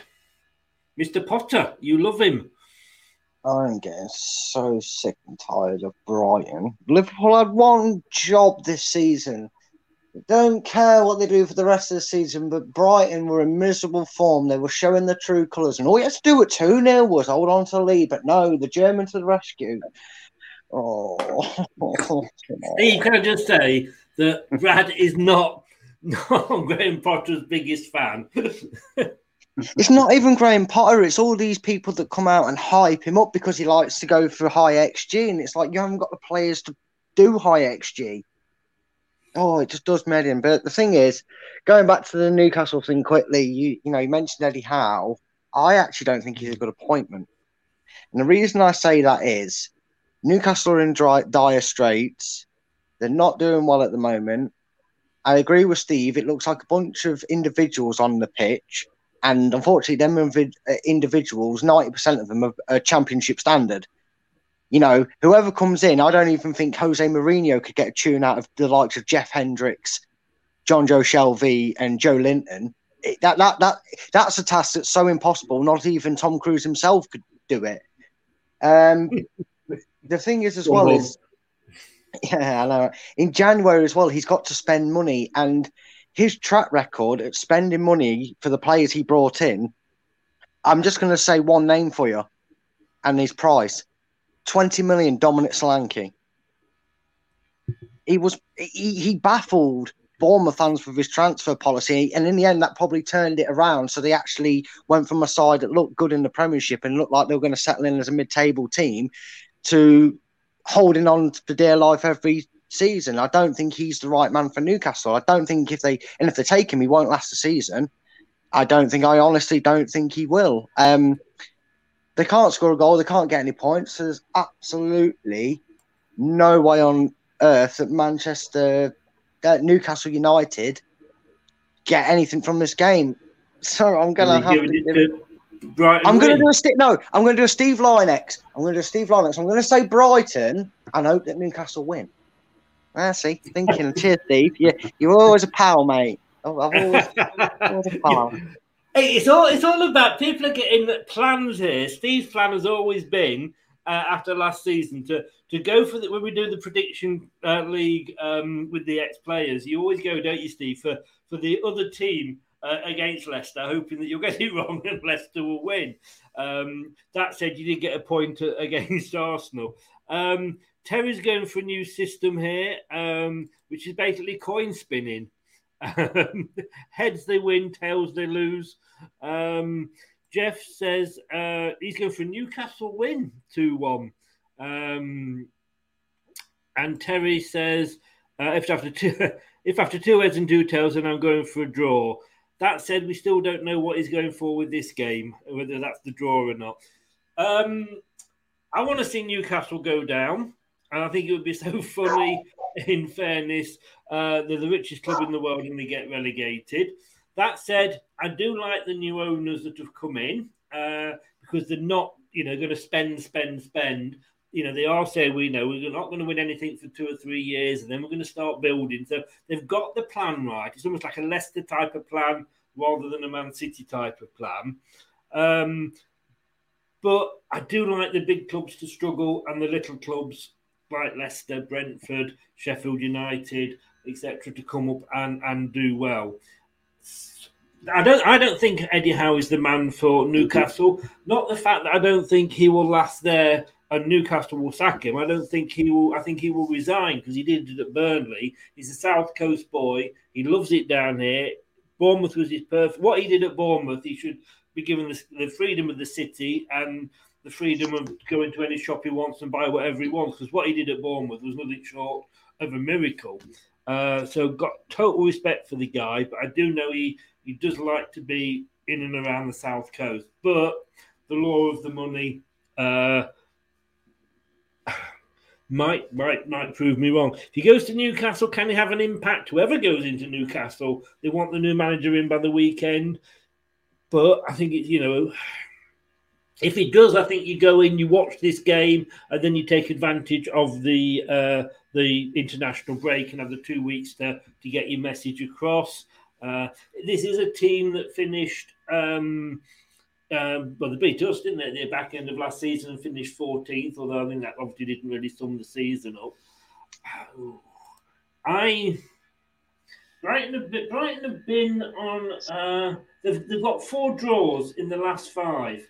Mr. Potter, you love him. I'm getting so sick and tired of Brighton. Liverpool had one job this season don't care what they do for the rest of the season, but Brighton were in miserable form. They were showing their true colours. And all you had to do at 2 0 was hold on to the lead. But no, the German to the rescue. Oh. *laughs* Steve, can I just say that Brad is not, not Graham Potter's biggest fan? it's not even Graham Potter. It's all these people that come out and hype him up because he likes to go for high XG. And it's like you haven't got the players to do high XG oh, it just does me in. But the thing is, going back to the Newcastle thing quickly, you you know, you mentioned Eddie Howe. I actually don't think he's a good appointment. And the reason I say that is Newcastle are in dry, dire straits. They're not doing well at the moment. I agree with Steve. It looks like a bunch of individuals on the pitch and unfortunately, them uh, individuals, ninety percent of them are, are championship standard. You know, whoever comes in, I don't even think Jose Mourinho could get a tune out of the likes of Jeff Hendricks, Jonjo Shelvey, and Joelinton. It, that that that that's a task that's so impossible. Not even Tom Cruise himself could do it. Um, *laughs* the thing is, as well, is *laughs* yeah, I know. In January as well, he's got to spend money, and his track record at spending money for the players he brought in. I'm just going to say one name for you, and his price: twenty million. Dominic Solanke. He was he, he baffled Bournemouth fans with his transfer policy, and in the end, that probably turned it around. So they actually went from a side that looked good in the Premiership and looked like they were going to settle in as a mid-table team to holding on for dear life every season. I don't think he's the right man for Newcastle. I don't think if they and if they take him, he won't last the season. I don't think. I honestly don't think he will. Um, they can't score a goal. They can't get any points. So there's absolutely no way on earth that Manchester, that Newcastle United, get anything from this game. So I'm gonna have to. Brighton I'm going to do a Steve. No, I'm going to do a Steve Lynex. I'm going to do a Steve Lynex. I'm going to say Brighton and hope that Newcastle win. Ah, see, thinking. Cheers, Steve. You, you're always a pal, mate. I've always, always a pal. *laughs* Hey, it's all it's all about people are getting plans here. Steve's plan has always been uh, after last season to to go for the when we do the prediction uh, league um, with the ex players. You always go, don't you, Steve, for for the other team uh, against Leicester, hoping that you'll get it *laughs* wrong and Leicester will win. Um, that said, you did get a point against Arsenal. Um, Terry's going for a new system here, um, which is basically coin spinning. *laughs* Um, heads they win, tails they lose. Um, Jeff says uh, he's going for a Newcastle win 2 1. Um, and Terry says uh, if after two *laughs* if after two heads and two tails, then I'm going for a draw. That said, we still don't know what he's going for with this game, whether that's the draw or not. Um, I want to see Newcastle go down, and I think it would be *laughs* so funny. In fairness, uh, they're the richest club in the world, and they get relegated. That said, I do like the new owners that have come in uh, because they're not, you know, going to spend, spend, spend you know, they are saying we know we're not going to win anything for two or three years, and then we're going to start building. So they've got the plan right. It's almost like a Leicester type of plan rather than a Man City type of plan. Um, but I do like the big clubs to struggle and the little clubs like Leicester, Brentford, Sheffield United, etc., to come up and, and do well. I don't I don't think Eddie Howe is the man for Newcastle. Not the fact that I don't think he will last there and Newcastle will sack him. I don't think he will. I think he will resign because he did it at Burnley. He's a South Coast boy. He loves it down here. Bournemouth was his perfect. What he did at Bournemouth, he should be given the, the freedom of the city and the freedom of going to any shop he wants and buy whatever he wants. Because what he did at Bournemouth was nothing short of a miracle. Uh, so got total respect for the guy, but I do know he he does like to be in and around the south coast. But the law of the money. Uh, *sighs* might might might prove me wrong. If he goes to Newcastle, can he have an impact? Whoever goes into Newcastle, they want the new manager in by the weekend. But I think it's you know, if he does, I think you go in, you watch this game, and then you take advantage of the uh, the international break and have the two weeks to to get your message across. Uh, this is a team that finished. Um, um, well, they beat us, didn't they, the back end of last season and finished 14th, although I think that obviously didn't really sum the season up. *sighs* I. Brighton have been, Brighton have been on. Uh, they've, they've got four draws in the last five,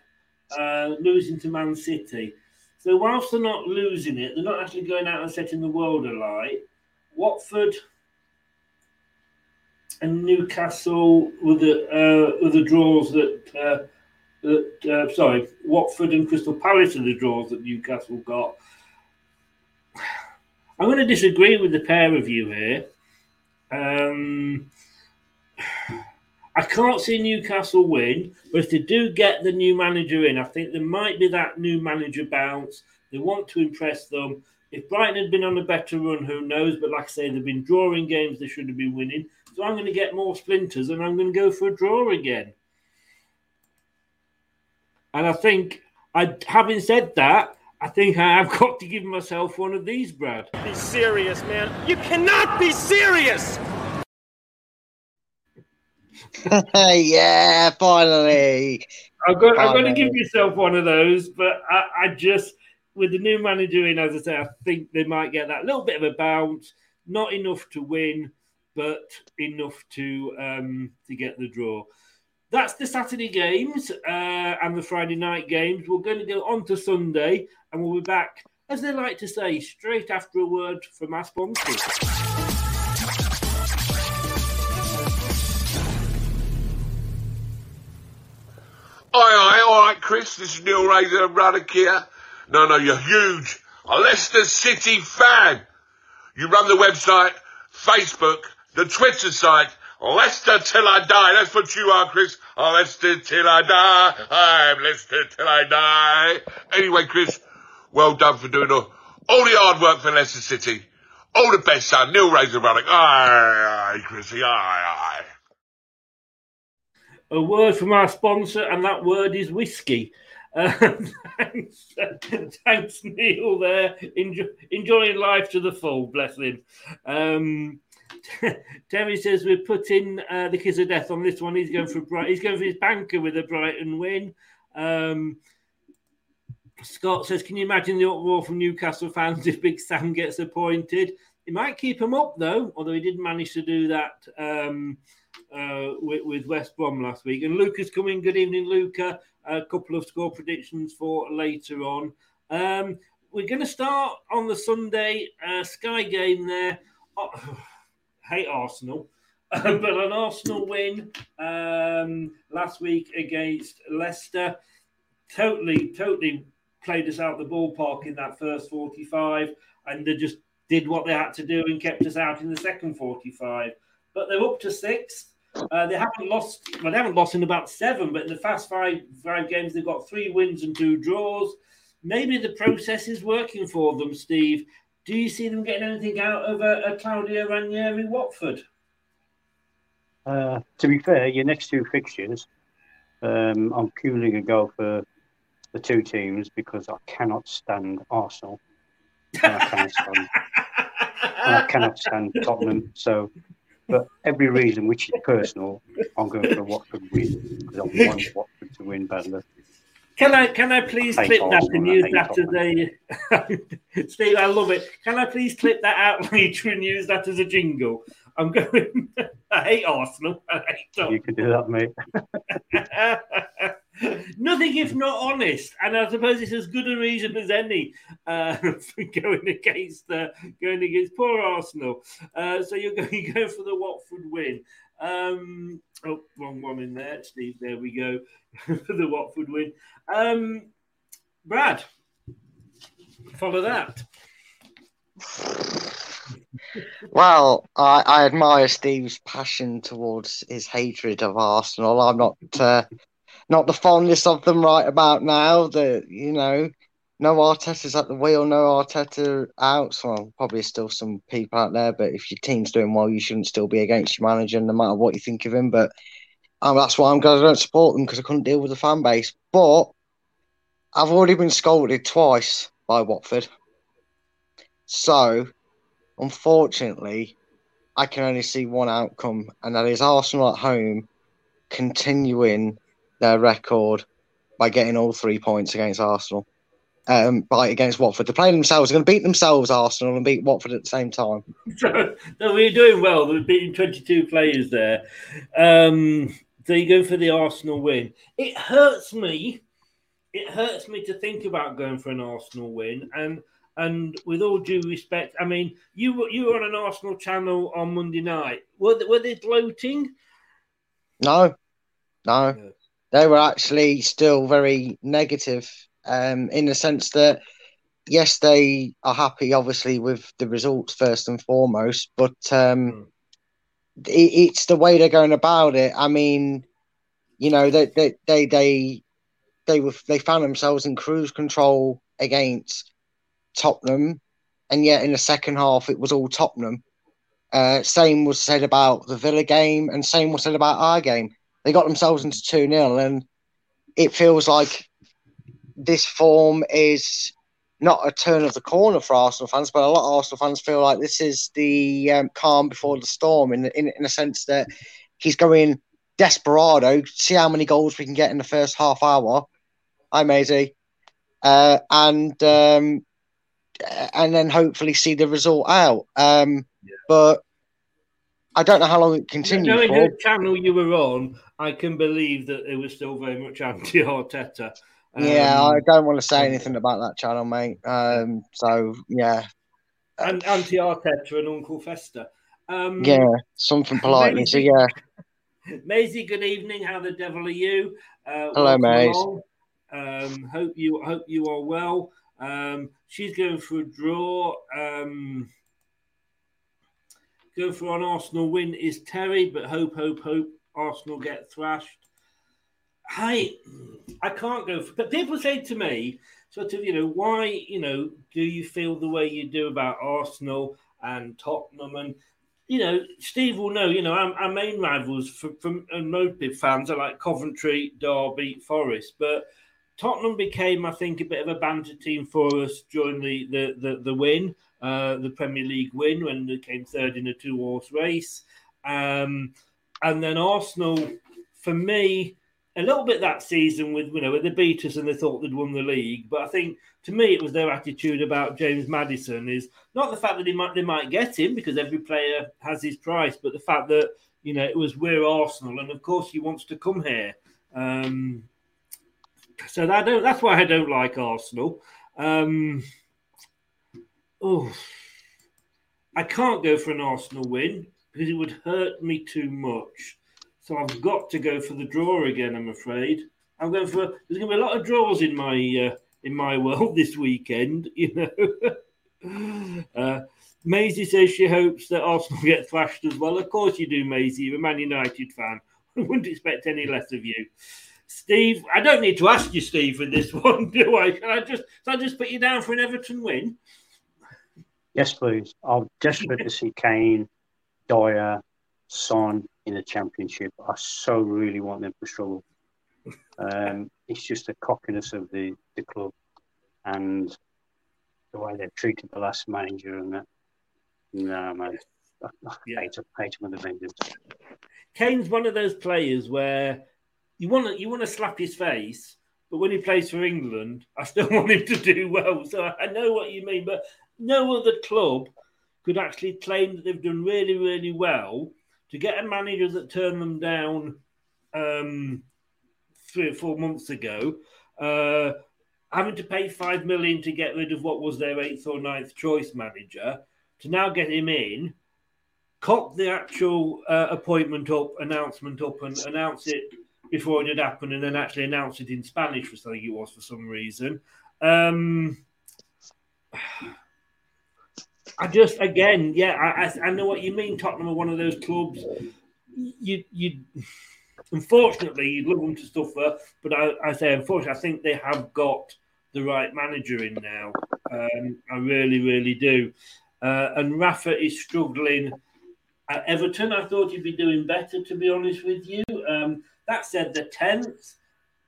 uh, losing to Man City. So, whilst they're not losing it, they're not actually going out and setting the world alight. Watford and Newcastle were the, uh, were the draws that uh, that uh, sorry, Watford and Crystal Palace are the draws that Newcastle got. *sighs* I'm going to disagree with the pair of you here. Um, I can't see Newcastle win, but if they do get the new manager in, I think there might be that new manager bounce. They want to impress them. If Brighton had been on a better run, who knows? But like I say, they've been drawing games they should have been winning. So I'm going to get more splinters and I'm going to go for a draw again. And I think, I having said that, I think I have *laughs* got to give myself one of these, Brad. Be serious, man. You cannot be serious. *laughs* yeah, finally. I've got, I've got to give myself one of those, but I, I, just, with the new manager in, as I say, I think they might get that little bit of a bounce. Not enough to win, but enough to um, to get the draw. That's the Saturday games uh, and the Friday night games. We're going to go on to Sunday, and we'll be back, as they like to say, straight after a word from our sponsors. Chris. This is Neil Razor Ruddock here. No, no, you're huge. A Leicester City fan. You run the website, Facebook, the Twitter site, Leicester till I die. That's what you are, Chris. Oh, Leicester till I die. I'm Leicester till I die. Anyway, Chris, well done for doing all, all the hard work for Leicester City. All the best, son. Neil Razor Ruddock. Aye, aye, Chrissy. Aye, aye a word from our sponsor, and that word is whiskey. Uh, *laughs* thanks, thanks, Neil. There, Enjoy, enjoying life to the full. Bless him. Um, *laughs* Terry says we're putting uh, the kiss of death on this one. He's going for Bright. He's going for his banker with a Brighton win. Um, Scott says, "Can you imagine the uproar from Newcastle fans if Big Sam gets appointed? It might keep him up though, although he didn't manage to do that." Um, uh, with, with, West Brom last week. And Luca's coming. Good evening, Luca. A couple of score predictions for later on. Um, we're going to start on the Sunday uh, Sky game there. Oh, *sighs* hate Arsenal. *laughs* but an Arsenal win um, last week against Leicester. Totally, totally played us out the ballpark in that first 45, and they just did what they had to do and kept us out in the second 45. But they're up to sixth. Uh, they haven't lost. Well, they haven't lost in about seven, but in the fast five five games, they've got three wins and two draws. Maybe the process is working for them, Steve. Do you see them getting anything out of a, a Claudio Ranieri Watford? Uh, to be fair, your next two fixtures, um, I'm purely a to go for the two teams because I cannot stand Arsenal. I cannot stand, and I cannot stand *laughs* Tottenham. So but every reason, which is personal, I'm going for Watford win because I want Watford to win badly. Can I can I please I clip that and use that as a *laughs* Steve? I love it. Can I please clip that out later and use that as a jingle? I'm going. *laughs* I hate Arsenal. I hate Tottenham. You can do that, mate. *laughs* *laughs* Nothing if not honest, and I suppose it's as good a reason as any uh, *laughs* for going against uh, going against poor Arsenal. Uh, so you're *laughs* going to go for the Watford win. Um, oh, wrong one in there, Steve. There we go for the Watford win. Um, Brad, follow that. Well, I, I, admire Steve's passion towards his hatred of Arsenal. I'm not uh, not the fondest of them right about now. That you know, no Arteta's at the wheel, no Arteta out. So probably still some people out there, but if your team's doing well, you shouldn't still be against your manager, no matter what you think of him. But um, that's why I'm glad I don't support them because I couldn't deal with the fan base. But I've already been scolded twice by Watford, so unfortunately, I can only see one outcome, and that is Arsenal at home continuing their record by getting all three points against Arsenal. Um, by against Watford, they're playing themselves. They're going to beat themselves, Arsenal, and beat Watford at the same time. So, *laughs* no, we're doing well. We're beating 22 players there. Um, you go for the Arsenal win. It hurts me. It hurts me to think about going for an Arsenal win, and and with all due respect, I mean, you were you were on an Arsenal channel on Monday night. Were they, were they gloating? No, no. Yeah they were actually still very negative um, in the sense that yes, they are happy, obviously, with the results first and foremost, but um, mm. it, it's the way they're going about it. I mean, you know, they they they they they, were, they found themselves in cruise control against Tottenham, and yet in the second half it was all Tottenham. Uh, same was said about the Villa game, and same was said about our game they got themselves into 2 0, and it feels like this form is not a turn of the corner for Arsenal fans, but a lot of Arsenal fans feel like this is the um, calm before the storm in, in, in a sense that he's going desperado, see how many goals we can get in the first half hour. Hi, Maisie. Uh, and um, and then hopefully see the result out. Um, yeah. But I don't know how long it continued. Knowing for. channel you were on, I can believe that it was still very much anti *laughs* Arteta. Um, yeah, I don't want to say anything about that channel, mate. Um, so yeah, and anti Arteta and Uncle Fester. Um, yeah, something *laughs* politely. So yeah, *laughs* Maisie, good evening. How the devil are you? Uh, Hello, Maisie. Um, hope you hope you are well. Um, she's going for a draw. Going for an Arsenal win is Terry, but hope, hope, hope Arsenal get thrashed. I I can't go for, but people say to me, sort of, you know, why, you know, do you feel the way you do about Arsenal and Tottenham and you know, Steve will know, you know, our, our main rivals from, from and Motive fans are like Coventry, Derby, Forest. But Tottenham became, I think, a bit of a banter team for us during the the the, the win, uh, the Premier League win when they came third in a two horse race. Um, and then Arsenal, for me, a little bit that season with you know with the beat us and they thought they'd won the league. But I think to me it was their attitude about James Maddison is not the fact that they might they might get him because every player has his price, but the fact that you know it was we're Arsenal and of course he wants to come here. Um, so that that's why I don't like Arsenal. Um, oh, I can't go for an Arsenal win because it would hurt me too much. So I've got to go for the draw again. I'm afraid. I'm going for. There's going to be a lot of draws in my uh, in my *laughs* world this weekend. You know. *laughs* uh, Maisie says she hopes that Arsenal *laughs* get thrashed as well. Of course you do, Maisie. You're a Man United fan. I wouldn't expect any less of you. Steve, I don't need to ask you, Steve, for this *laughs* one, do I? Can I just, can I just put you down for an Everton win? Yes, please. I'm desperate to see Kane, Dier, Son in the championship. I so really want them to struggle. Um, it's just the cockiness of the, the club and the way they've treated the last manager and that. No, man. I, I yeah. hate, hate him with a vengeance. Kane's one of those players where you want to you want to slap his face, but when he plays for England, I still *laughs* want him to do well. So I know what you mean, but no other club could actually claim that they've done really, really well to get a manager that turned them down um, three or four months ago, uh, having to pay five million to get rid of what was their eighth or ninth choice manager, to now get him in, cop the actual uh, appointment up, announcement up, and announce it before it had happened, and then actually announced it in Spanish for something it was for some reason. Um, I just again, yeah, I, I know what you mean. Tottenham are one of those clubs. You you unfortunately you'd love them to suffer, but I, I say unfortunately, I think they have got the right manager in now. Um, I really, really do. Uh, and Rafa is struggling at Everton. I thought he'd be doing better, to be honest with you. Um, that said, the tenth,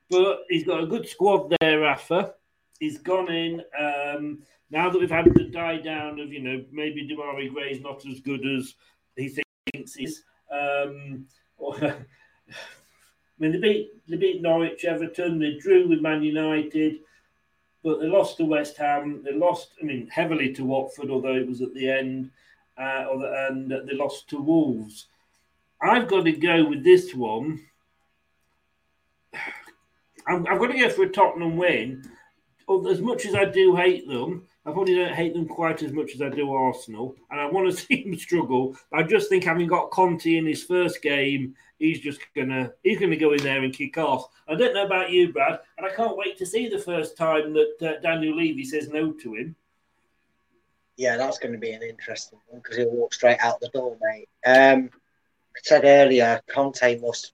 but he's got a good squad there. Rafa, he's gone in. Um, now that we've had the die down of, you know, maybe Demarai Gray's not as good as he thinks he's. Um, *laughs* I mean, they beat, they beat Norwich, Everton, they drew with Man United, but they lost to West Ham. They lost, I mean, heavily to Watford, although it was at the end, uh, and they lost to Wolves. I've got to go with this one. I'm, I've got to go for a Tottenham win. As much as I do hate them, I probably don't hate them quite as much as I do Arsenal, and I want to *laughs* see them struggle. I just think having got Conte in his first game, he's just gonna he's gonna go in there and kick off. I don't know about you, Brad, and I can't wait to see the first time that uh, Daniel Levy says no to him. Yeah, that's going to be an interesting one because he'll walk straight out the door, mate. Um, I said earlier, Conte must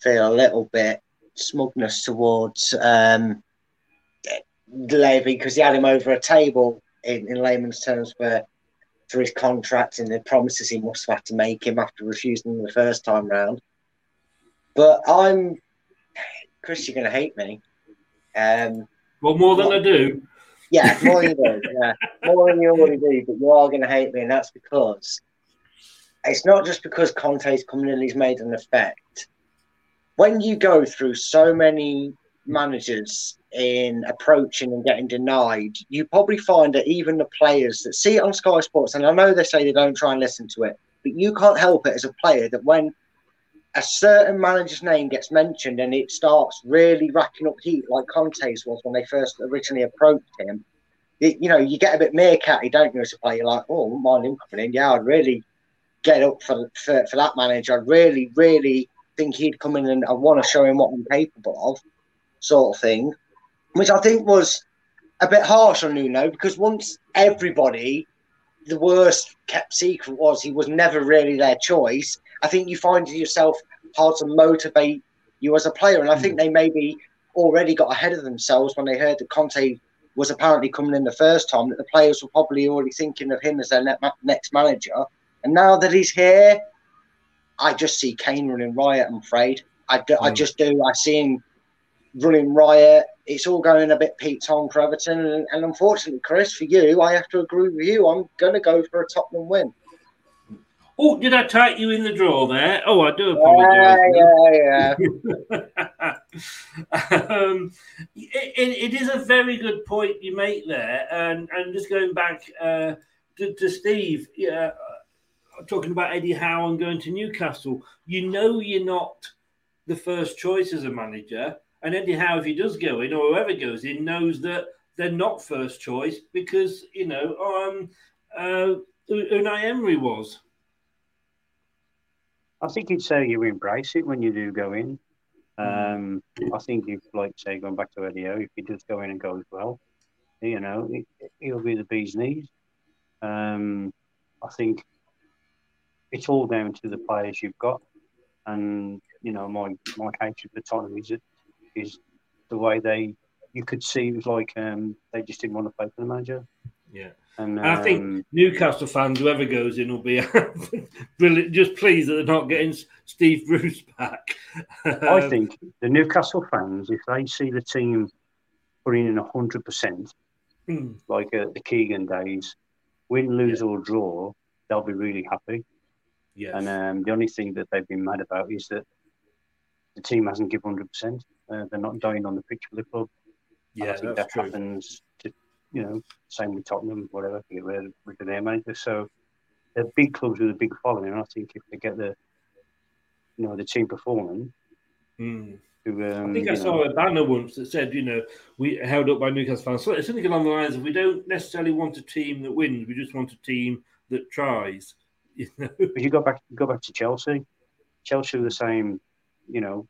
feel a little bit smugness towards um, Levy because he had him over a table in, in layman's terms for for his contract and the promises he must have had to make him after refusing the first time round. But I'm Chris, you're going to hate me. Um, Well, more than I do. Yeah, more than you do. Yeah, more than you already do. But you are going to hate me, and that's because it's not just because Conte's coming in and he's made an effect. When you go through so many managers in approaching and getting denied, you probably find that even the players that see it on Sky Sports, and I know they say they don't try and listen to it, but you can't help it as a player that when a certain manager's name gets mentioned and it starts really racking up heat like Conte's was when they first originally approached him, it, you know, you get a bit meerkatty, don't you, as a player? You're like, oh, mind him coming in. Yeah, I'd really get up for, for, for that manager. I'd really, really think he'd come in and I want to show him what I'm capable of, sort of thing, which I think was a bit harsh on Nuno because once everybody, the worst kept secret was he was never really their choice. I think you find yourself hard to motivate you as a player, and I think hmm. they maybe already got ahead of themselves when they heard that Conte was apparently coming in the first time. That the players were probably already thinking of him as their next manager, and now that he's here, I just see Kane running riot. I'm afraid. I, do, mm. I just do. I see him running riot. It's all going a bit Pete Tong for Everton, and, and, unfortunately, Chris, for you, I have to agree with you. I'm going to go for a Tottenham win. Oh, did I take you in the draw there? Oh, I do apologise. Yeah, yeah, yeah. *laughs* um, it, it is a very good point you make there, and and just going back uh, to, to Steve, yeah, talking about Eddie Howe and going to Newcastle, you know you're not the first choice as a manager. And Eddie Howe, if he does go in or whoever goes in, knows that they're not first choice because, you know, um, uh, Unai Emery was. I think you'd say you embrace it when you do go in. Um, I think if, like, say, going back to Eddie Howe, if he does go in and goes well, you know, he'll be the bee's knees. Um, I think it's all down to the players you've got. And you know, my my hatred for Tottenham is is the way they you could see it was like um, they just didn't want to play for the manager. Yeah. And, um, I think um, Newcastle fans, whoever goes in, will be *laughs* brilliant. Just pleased that they're not getting Steve Bruce *laughs* back. I think the Newcastle fans, if they see the team putting in hundred percent, hmm. like uh, the Keegan days, win, lose yeah. or draw, they'll be really happy. Yes. And um, the only thing that they've been mad about is that the team hasn't given 100%. Uh, they're not dying on the pitch for the club. Yeah, I think that true. happens to, you know, same with Tottenham, whatever, with, with their manager. So they're big clubs with a big following. And I think if they get the, you know, the team performing, mm. To, um, I think I saw know. a banner once that said, you know, we held up by Newcastle fans. So it's something along the lines of we don't necessarily want a team that wins, we just want a team that tries. You know? But you go back, go back to Chelsea. Chelsea were the same. You know,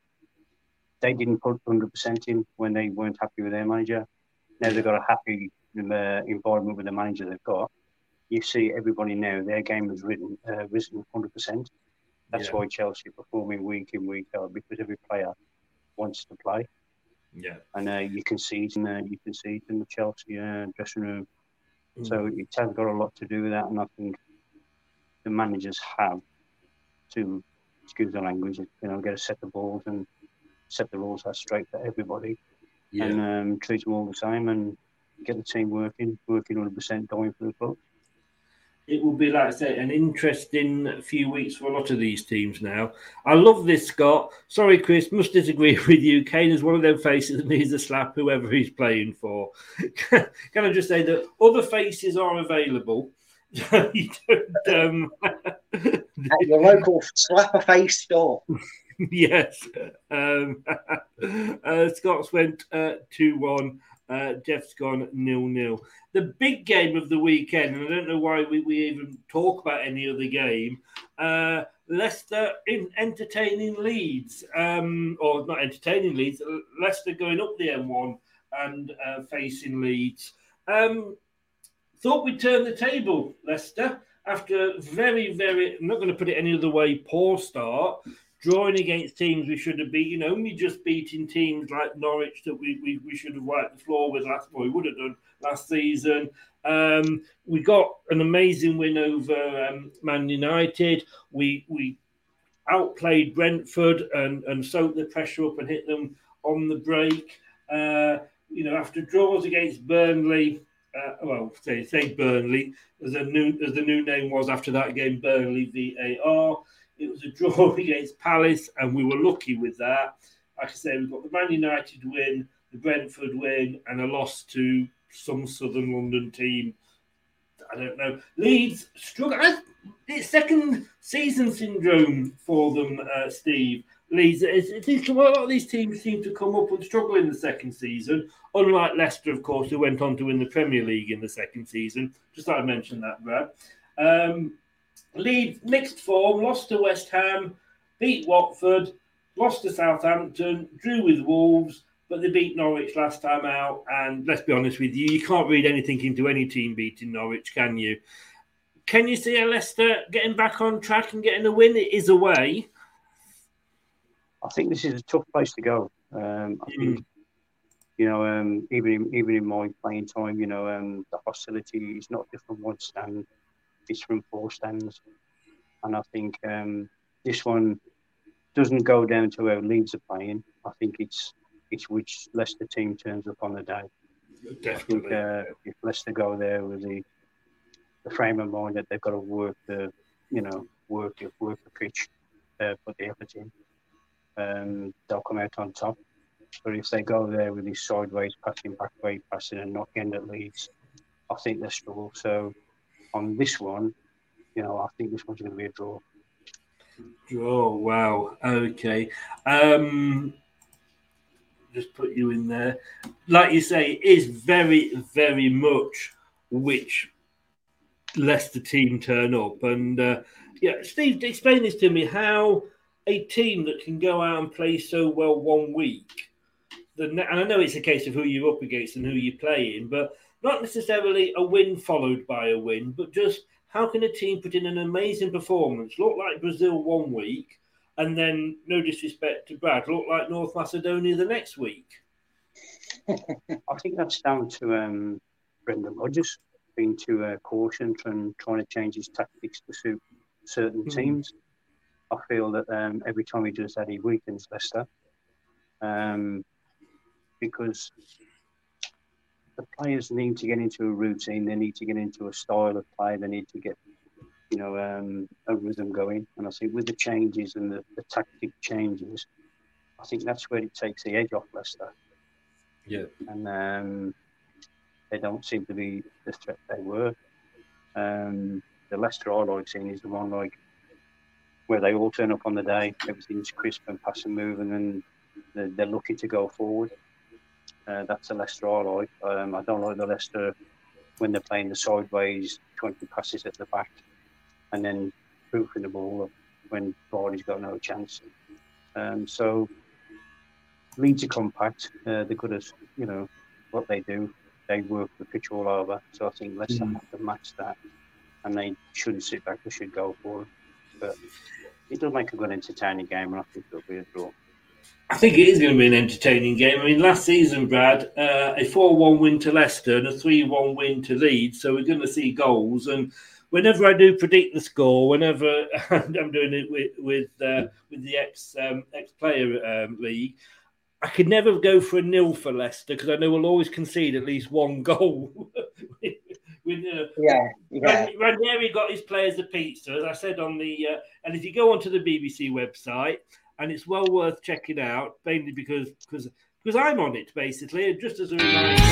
they didn't put hundred percent in when they weren't happy with their manager. Now they've got a happy uh, environment with the manager they've got. You see everybody now, their game has written, uh, risen hundred percent. That's yeah. why Chelsea are performing week in week out because every player wants to play. Yeah, and uh, you can see it in the, you can see it in the Chelsea uh, dressing room. Mm. So it has got a lot to do with that, and I think the managers have to, excuse the language, you know, get a set the balls and set the rules out straight for everybody, yeah. and um, treat them all the same and get the team working, working 100%, going for the club. It will be, like I say, an interesting few weeks for a lot of these teams now. I love this, Scott. Sorry, Chris, must disagree *laughs* with you. Kane is one of them faces that needs a slap whoever he's playing for. *laughs* Can I just say that other faces are available? *laughs* you don't, um... At your local slap a face store. *laughs* yes. Um, *laughs* uh, Scots went uh, 2 1. Uh, Jeff's gone nil nil. The big game of the weekend, and I don't know why we, we even talk about any other game. Uh, Leicester in entertaining Leeds, um, or not entertaining Leeds. Leicester going up the M1 and uh, facing Leeds. Um, Thought we'd turn the table, Leicester, after very, very, I'm not going to put it any other way, poor start, drawing against teams we should have beaten, only just beating teams like Norwich that we, we, we should have wiped the floor with last, well, we would have done last season. Um, we got an amazing win over um, Man United. We we outplayed Brentford and, and soaked the pressure up and hit them on the break. Uh, you know, after draws against Burnley, uh, well, say, say Burnley, as a new as the new name was after that game, Burnley VAR. It was a draw *laughs* against Palace, and we were lucky with that. Like I say, we've got the Man United win, the Brentford win, and a loss to some Southern London team. I don't know. Leeds struggle. It's second season syndrome for them, uh, Steve. Leeds. It seems a lot of these teams seem to come up and struggle in the second season. Unlike Leicester, of course, who went on to win the Premier League in the second season. Just thought I'd mention that, Brad. Um, Leeds mixed form, lost to West Ham, beat Watford, lost to Southampton, drew with Wolves, but they beat Norwich last time out. And let's be honest with you, you can't read anything into any team beating Norwich, can you? Can you see a Leicester getting back on track and getting a win? It is away. I think this is a tough place to go. Um, I think, mm. you know, um, even in, even in my playing time, you know, um, the hostility is not from one stand; it's from four stands. And I think um, this one doesn't go down to how Leeds are playing. I think it's it's which Leicester team turns up on the day. Definitely. I think uh, if Leicester go there with the the frame of mind that they've got to work the you know work work the pitch uh, for the other team um, they'll come out on top. But if they go there with these sideways passing, back way passing, and not getting at leads, I think they struggle. So on this one, you know, I think this one's going to be a draw. Draw. Wow. Okay. Um, just put you in there. Like you say, it is very, very much which Leicester team turn up. And uh, yeah, Steve, explain this to me. How a team that can go out and play so well one week, and I know it's a case of who you're up against and who you're playing, but not necessarily a win followed by a win, but just how can a team put in an amazing performance, look like Brazil one week, and then, no disrespect to Brad, look like North Macedonia the next week? *laughs* I think that's down to um, Brendan Rodgers being too uh, cautious and trying to change his tactics to suit certain mm. teams. I feel that um, every time he does that, he weakens Leicester um, because the players need to get into a routine. They need to get into a style of play. They need to get, you know, um, a rhythm going. And I think with the changes and the, the tactic changes, I think that's where it takes the edge off Leicester. Yeah. And um, they don't seem to be the threat they were. Um, the Leicester I like seeing is the one like where they all turn up on the day, everything's crisp and pass and move, and then they're, they're looking to go forward. Uh, that's the Leicester I like. Um, I don't like the Leicester when they're playing the sideways, 20 passes at the back, and then proofing the ball when Vardy's got no chance. Um, so Leeds are compact. Uh, they're good at you know what they do. They work the pitch all over. So I think Leicester mm. have to match that, and they shouldn't sit back. They should go for it but it does make a good entertaining game, and I think it'll be a draw. I think it is going to be an entertaining game. I mean, last season, Brad, uh, a 4 1 win to Leicester and a 3 1 win to Leeds. So we're going to see goals. And whenever I do predict the score, whenever *laughs* I'm doing it with with, uh, with the ex um, ex player um, league, I could never go for a nil for Leicester because I know we'll always concede at least one goal *laughs* with, uh, yeah, yeah. Ranieri got his players a pizza, as I said on the. Uh, and if you go onto the BBC website, and it's well worth checking out, mainly because because because I'm on it basically, just as a reminder.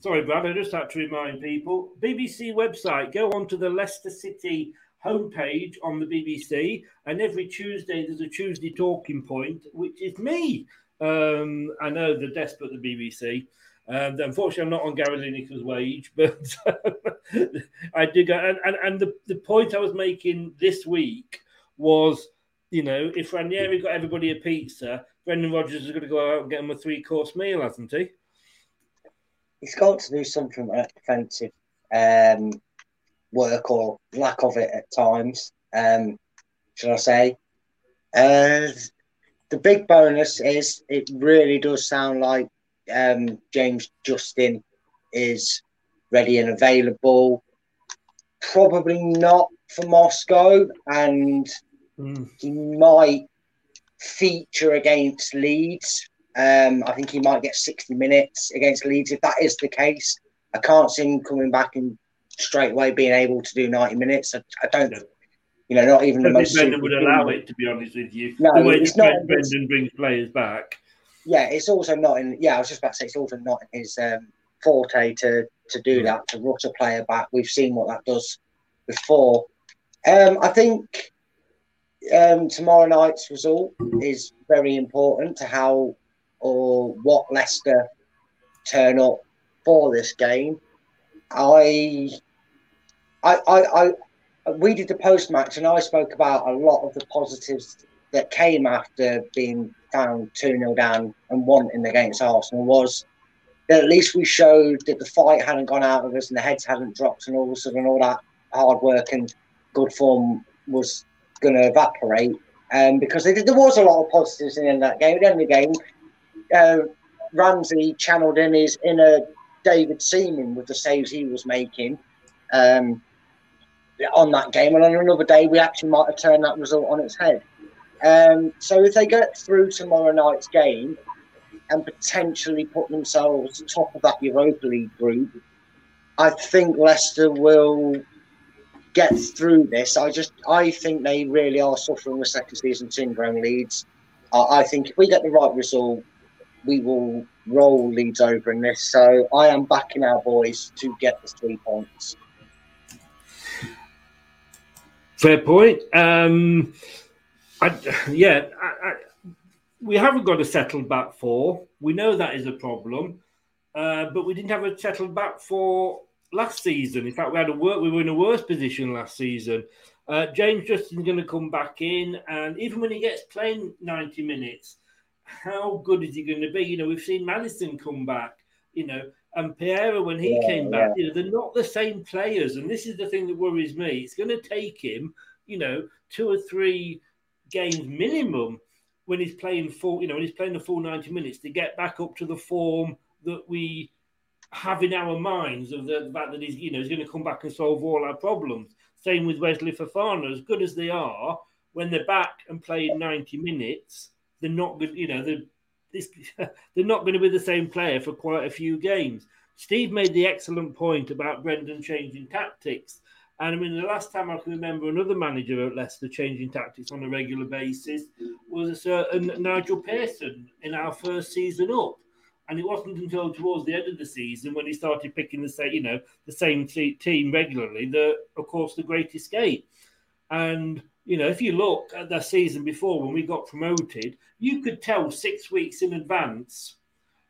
Sorry, Brad, I just had to remind people. BBC website, go onto the Leicester City homepage on the BBC, and every Tuesday there's a Tuesday talking point, which is me. Um, I know they're desperate, the BBC. Um, unfortunately, I'm not on Gary Lineker's wage, *laughs* but I do go. And, and, and the, the point I was making this week was, you know, if Ranieri got everybody a pizza, Brendan Rodgers is going to go out and get him a three course meal, hasn't he? He's got to do something like defensive. Um, work or lack of it at times. Um, should I say? Uh, the big bonus is it really does sound like um, James Justin is ready and available. probably not for Moscow, and mm. he might feature against Leeds. Um, I think he might get 60 minutes against Leeds. If that is the case, I can't see him coming back and straight away being able to do 90 minutes. I, I don't, you know, not even the most. Brendan would allow it, to be honest with you. No, the way it's not. Brendan brings players back. Yeah, it's also not in. Yeah, I was just about to say it's also not in his um, forte to to do that to rush a player back. We've seen what that does before. Um, I think um, tomorrow night's result is very important to how or what Leicester turn up for this game. I, I, I, I we did the post match, and I spoke about a lot of the positives that came after being found 2 0 down and wanting against Arsenal was that at least we showed that the fight hadn't gone out of us and the heads hadn't dropped, and all of a sudden all that hard work and good form was going to evaporate. Um, because there was a lot of positives in that game. At the end of the game, uh, Ramsdale channeled in his inner David Seaman with the saves he was making um, on that game. And on another day, we actually might have turned that result on its head. Um, so if they get through tomorrow night's game and potentially put themselves top of that Europa League group, I think Leicester will get through this. I just I think they really are suffering with second season syndrome. Leeds. Uh, I think if we get the right result, we will roll Leeds over in this. So I am backing our boys to get the three points. Fair point. Um, I, yeah, I, I, we haven't got a settled back four. We know that is a problem, uh, but we didn't have a settled back four last season. In fact, we had a work. We were in a worse position last season. Uh, James Justin's going to come back in, and even when he gets playing ninety minutes, how good is he going to be? You know, we've seen Maddison come back. You know, and Pereira when he yeah, came back. Yeah. You know, they're not the same players, and this is the thing that worries me. It's going to take him, you know, two or three games minimum when he's playing full. You know, when he's playing the full ninety minutes to get back up to the form that we have in our minds of the fact that he's, you know, he's going to come back and solve all our problems. Same with Wesley Fofana, as good as they are, when they're back and playing 90 minutes, they're not good, you know, they're, this, *laughs* they're not going to be the same player for quite a few games. Steve made the excellent point about Brendan changing tactics. And I mean, the last time I can remember another manager at Leicester changing tactics on a regular basis was a certain Nigel Pearson in our first season up. And it wasn't until towards the end of the season when he started picking the same, you know, the same team regularly that, of course, the Great Escape. And you know, if you look at the season before when we got promoted, you could tell six weeks in advance.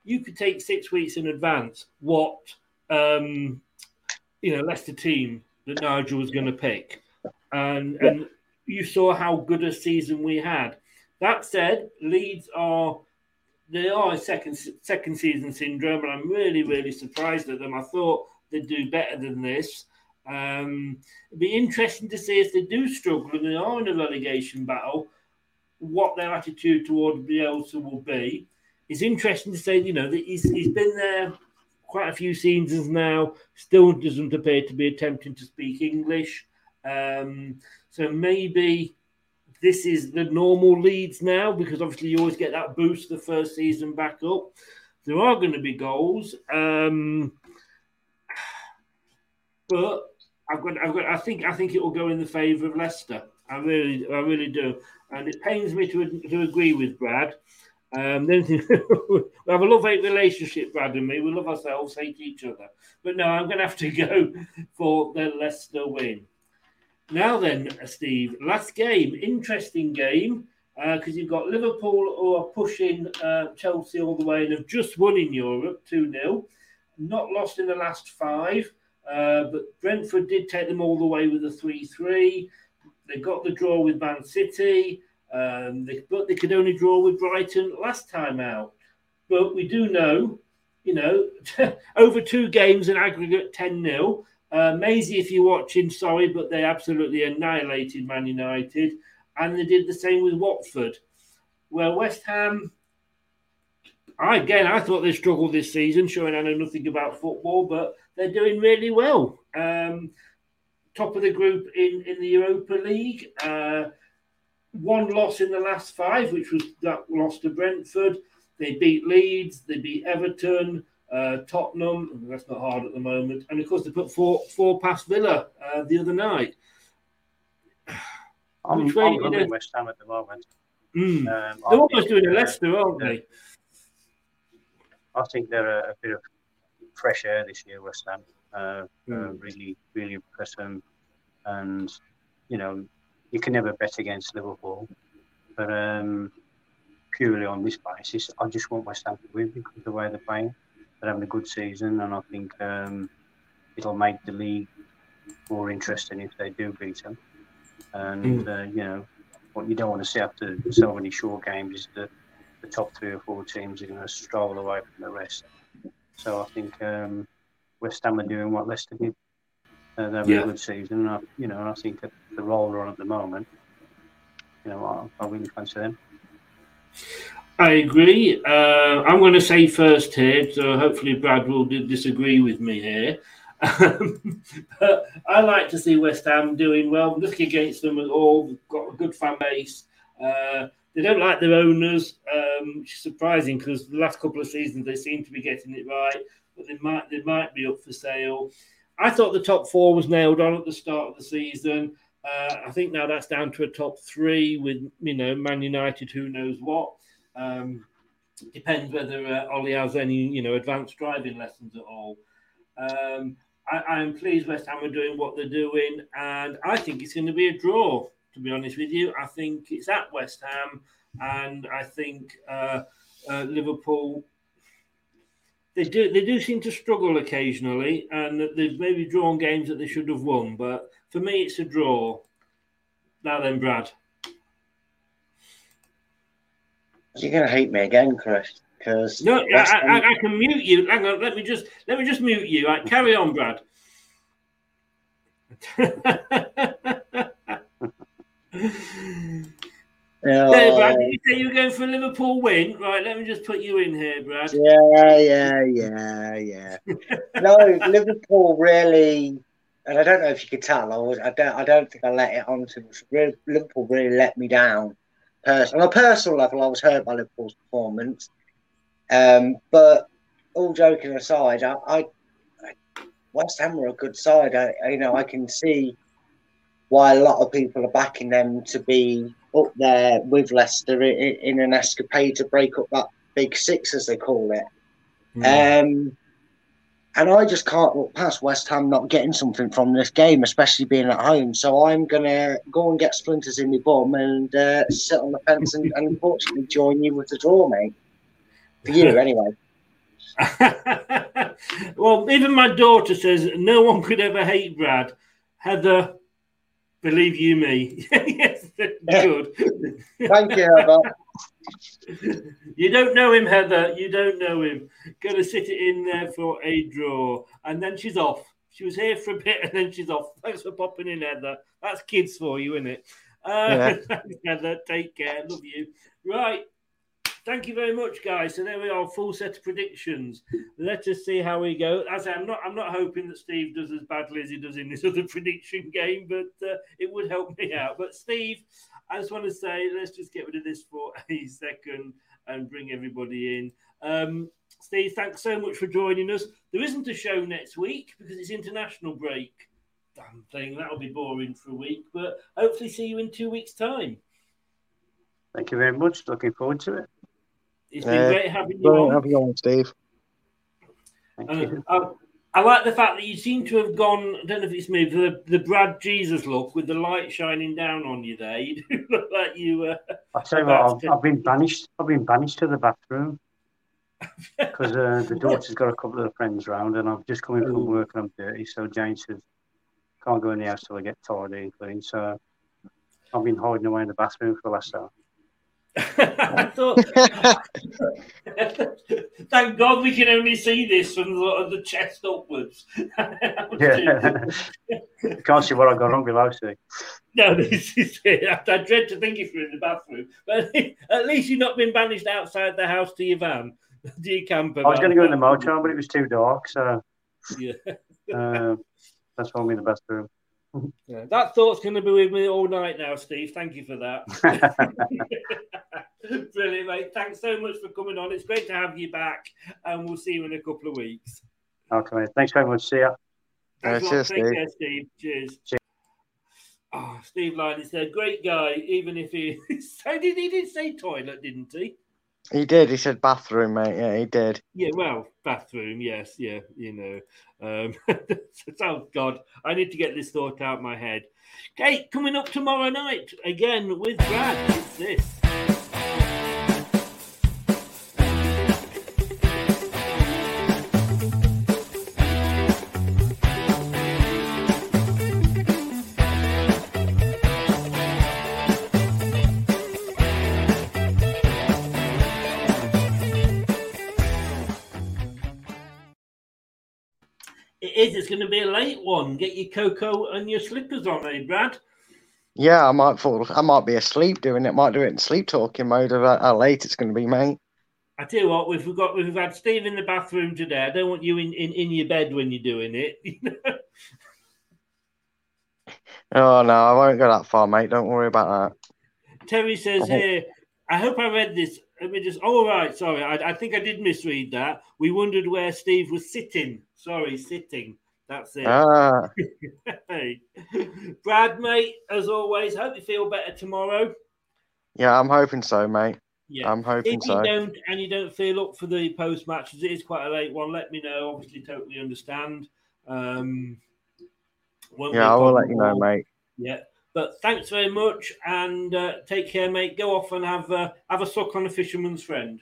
You could take six weeks in advance what um, you know Leicester team that Nigel was going to pick, and yeah. and you saw how good a season we had. That said, Leeds are they are a second second season syndrome, and I'm really really surprised at them. I thought they'd do better than this. Um, it'd be interesting to see if they do struggle and they are in a relegation battle, what their attitude toward Bielsa will be. It's interesting to say, you know, that he's, he's been there quite a few seasons now, still doesn't appear to be attempting to speak English. Um, so maybe this is the normal Leeds now because obviously you always get that boost the first season back up. There are going to be goals, um, but I've got, I've got, I think, I think it will go in the favour of Leicester. I really, I really do, and it pains me to to agree with Brad. Um, then *laughs* we have a love-hate relationship, Brad and me. We love ourselves, hate each other. But no, I'm going to have to *laughs* go for the Leicester win. Now then, Steve, last game, interesting game because uh, you've got Liverpool who are pushing uh, Chelsea all the way and have just won in Europe 2 0, not lost in the last five. Uh, but Brentford did take them all the way with a 3 3. They got the draw with Man City, um, they, but they could only draw with Brighton last time out. But we do know, you know, *laughs* over two games in aggregate 10 0. Uh, Maisie, if you're watching, sorry, but they absolutely annihilated Man United. And they did the same with Watford. Well, West Ham, I, again, I thought they struggled this season, showing I know nothing about football, but they're doing really well. Um, top of the group in, in the Europa League. Uh, one loss in the last five, which was that loss to Brentford. They beat Leeds, they beat Everton, uh, Tottenham. That's not hard at the moment, and of course they put four four past Villa uh, the other night. *sighs* I'm, Which I'm loving West Ham at the moment. Mm. Um, they're almost doing a Leicester, aren't they? I think they're a, a, bit of fresh air this year, West Ham. Uh, mm. really, really impress them, and you know you can never bet against Liverpool, but um, purely on this basis, I just want West Ham to win because of the way they're playing. They're having a good season, and I think um, it'll make the league more interesting if they do beat them. And mm. uh, you know what you don't want to see after so many short games is that the top three or four teams are going to stroll away from the rest. So I think um, West Ham are doing what Leicester did. Uh, they're having yeah. a good season. And I, you know, I think at the role they're on at the moment, you know, I, I really fancy them. I agree. Uh, I'm going to say first here, so hopefully Brad will disagree with me here. *laughs* but I like to see West Ham doing well. Looking against them at all, They've got a good fan base. Uh, they don't like their owners, um, which is surprising because the last couple of seasons they seem to be getting it right, but they might they might be up for sale. I thought the top four was nailed on at the start of the season. Uh, I think now that's down to a top three with you know Man United, who knows what. Um, depends whether uh, Ole has any you know advanced driving lessons at all. Um, I, am pleased West Ham are doing what they're doing, and I think it's going to be a draw. To be honest with you, I think it's at West Ham, and I think uh, uh, Liverpool. They do they do seem to struggle occasionally, and they've maybe drawn games that they should have won. But for me, it's a draw. Now then, Brad. You're going to hate me again, Chris. Because no, I, I, I, can mute you. Hang on, let me just let me just mute you. Right, carry on, Brad. *laughs* Yeah, hey, Brad, did you say you were going for a Liverpool win? Right, let me just put you in here, Brad. Yeah, yeah, yeah, yeah. no, Liverpool really, and I don't know if you could tell. I was, I don't, I don't think I let it on too much. Liverpool really let me down. Person, on a personal level, I was hurt by Liverpool's performance. Um, but all joking aside, I, I, West Ham are a good side. I, you know, I can see why a lot of people are backing them to be up there with Leicester in, in an escapade to break up that big six, as they call it. Mm. Um, and I just can't look past West Ham not getting something from this game, especially being at home. So I'm gonna go and get splinters in my bum and uh, sit on the fence and, and unfortunately join you with the draw, mate. For you, *laughs* anyway. *laughs* well, even my daughter says no one could ever hate Brad. Heather, believe you me. *laughs* yes, good. Thank you, Heather. *laughs* You don't know him, Heather. You don't know him. Gonna sit it in there for a draw. And then she's off. She was here for a bit and then she's off. Thanks for popping in, Heather. That's kids for you, isn't it? Uh, yeah. *laughs* Heather, take care. Love you. Right. Thank you very much, guys. So there we are, full set of predictions. Let us see how we go. As I'm not, I'm not hoping that Steve does as badly as he does in this *laughs* other prediction game, but uh, it would help me out. But Steve, I just want to say, let's just get rid of this for *laughs* a second and bring everybody in. Um, Steve, thanks so much for joining us. There isn't a show next week because it's international break. Damn thing, that'll be boring for a week, but hopefully see you in two weeks' time. Thank you very much. Looking forward to it. It's been uh, great having you on. Having you on, Steve. Uh, I, I, like the fact that you seem to have gone. I don't know if it's me, the the Brad Jesus look with the light shining down on you there. *laughs* You do look like you. Uh, I tell you what, I've. I've, been banished. I've been banished to the bathroom *laughs* because uh, the daughter's got a couple of friends round, and I've just come in from work and I'm dirty. So Jane says, "Can't go in the house till I get tidy and clean." So I've been hiding away in the bathroom for the last hour. I thought, *laughs* thank God we can only see this from the, the chest upwards. *laughs* yeah, *laughs* can't see what I got on below. See, no, this is it. I, I dread to think if you're in the bathroom, but at least you've not been banished outside the house to your van, to your camper. I was going to go in the motel, but it was too dark, so yeah, uh, that's why I'm in the bathroom. Yeah, that thought's going to be with me all night now, Steve. Thank you for that. *laughs* *laughs* Brilliant, mate. Thanks so much for coming on. It's great to have you back, and we'll see you in a couple of weeks. Okay, thanks very much. See ya. Uh, cheers, Take Steve. care, Steve. Cheers. cheers. Oh, Steve Lyon is a great guy, even if he *laughs* did he did say toilet, didn't he? He did. He said bathroom, mate. Yeah, he did. Yeah, well, bathroom. Yes, yeah. You know. Um, *laughs* oh God, I need to get this thought out of my head. Okay, coming up tomorrow night again with Brad. It's this. Is. It's going to be a late one. Get your cocoa and your slippers on, eh, Brad? Yeah, I might fall. I might be asleep doing it. Might do it in sleep talking mode of how late it's going to be, mate. I tell you what, we've got we've had Steve in the bathroom today. I don't want you in, in, in your bed when you're doing it. *laughs* oh no, I won't go that far, mate. Don't worry about that. Terry says here, I hope I read this. Let me just. Oh right, sorry. I, I think I did misread that. We wondered where Steve was sitting. Sorry, sitting. That's it. Ah. *laughs* hey. Brad, mate, as always, hope you feel better tomorrow. Yeah, I'm hoping so, mate. Yeah, I'm hoping if so. don't and you don't feel up for the post matches, it is quite a late one. Let me know. Obviously, totally understand. Um, yeah, I will let you know, mate. Yeah, but thanks very much and uh, take care, mate. Go off and have uh, have a suck on a fisherman's friend.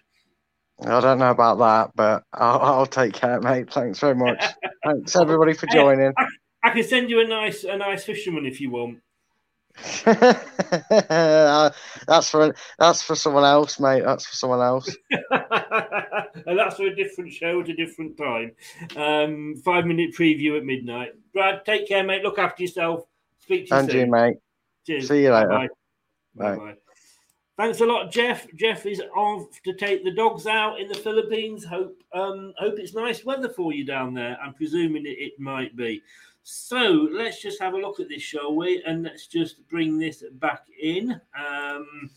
I don't know about that, but I'll, I'll take care, mate. Thanks very much. *laughs* Thanks everybody for joining. I, I, can send you a nice a nice fisherman if you want. *laughs* that's for that's for someone else, mate. That's for someone else. *laughs* and that's for a different show at a different time. Um, five minute preview at midnight. Brad, take care, mate. Look after yourself. Speak to you and soon. you, mate. Cheers. See you later. Bye. Bye. Bye. Thanks a lot, Jeff. Jeff is off to take the dogs out in the Philippines. Hope um, hope it's nice weather for you down there. I'm presuming it, it might be. So let's just have a look at this, shall we? And let's just bring this back in. Um,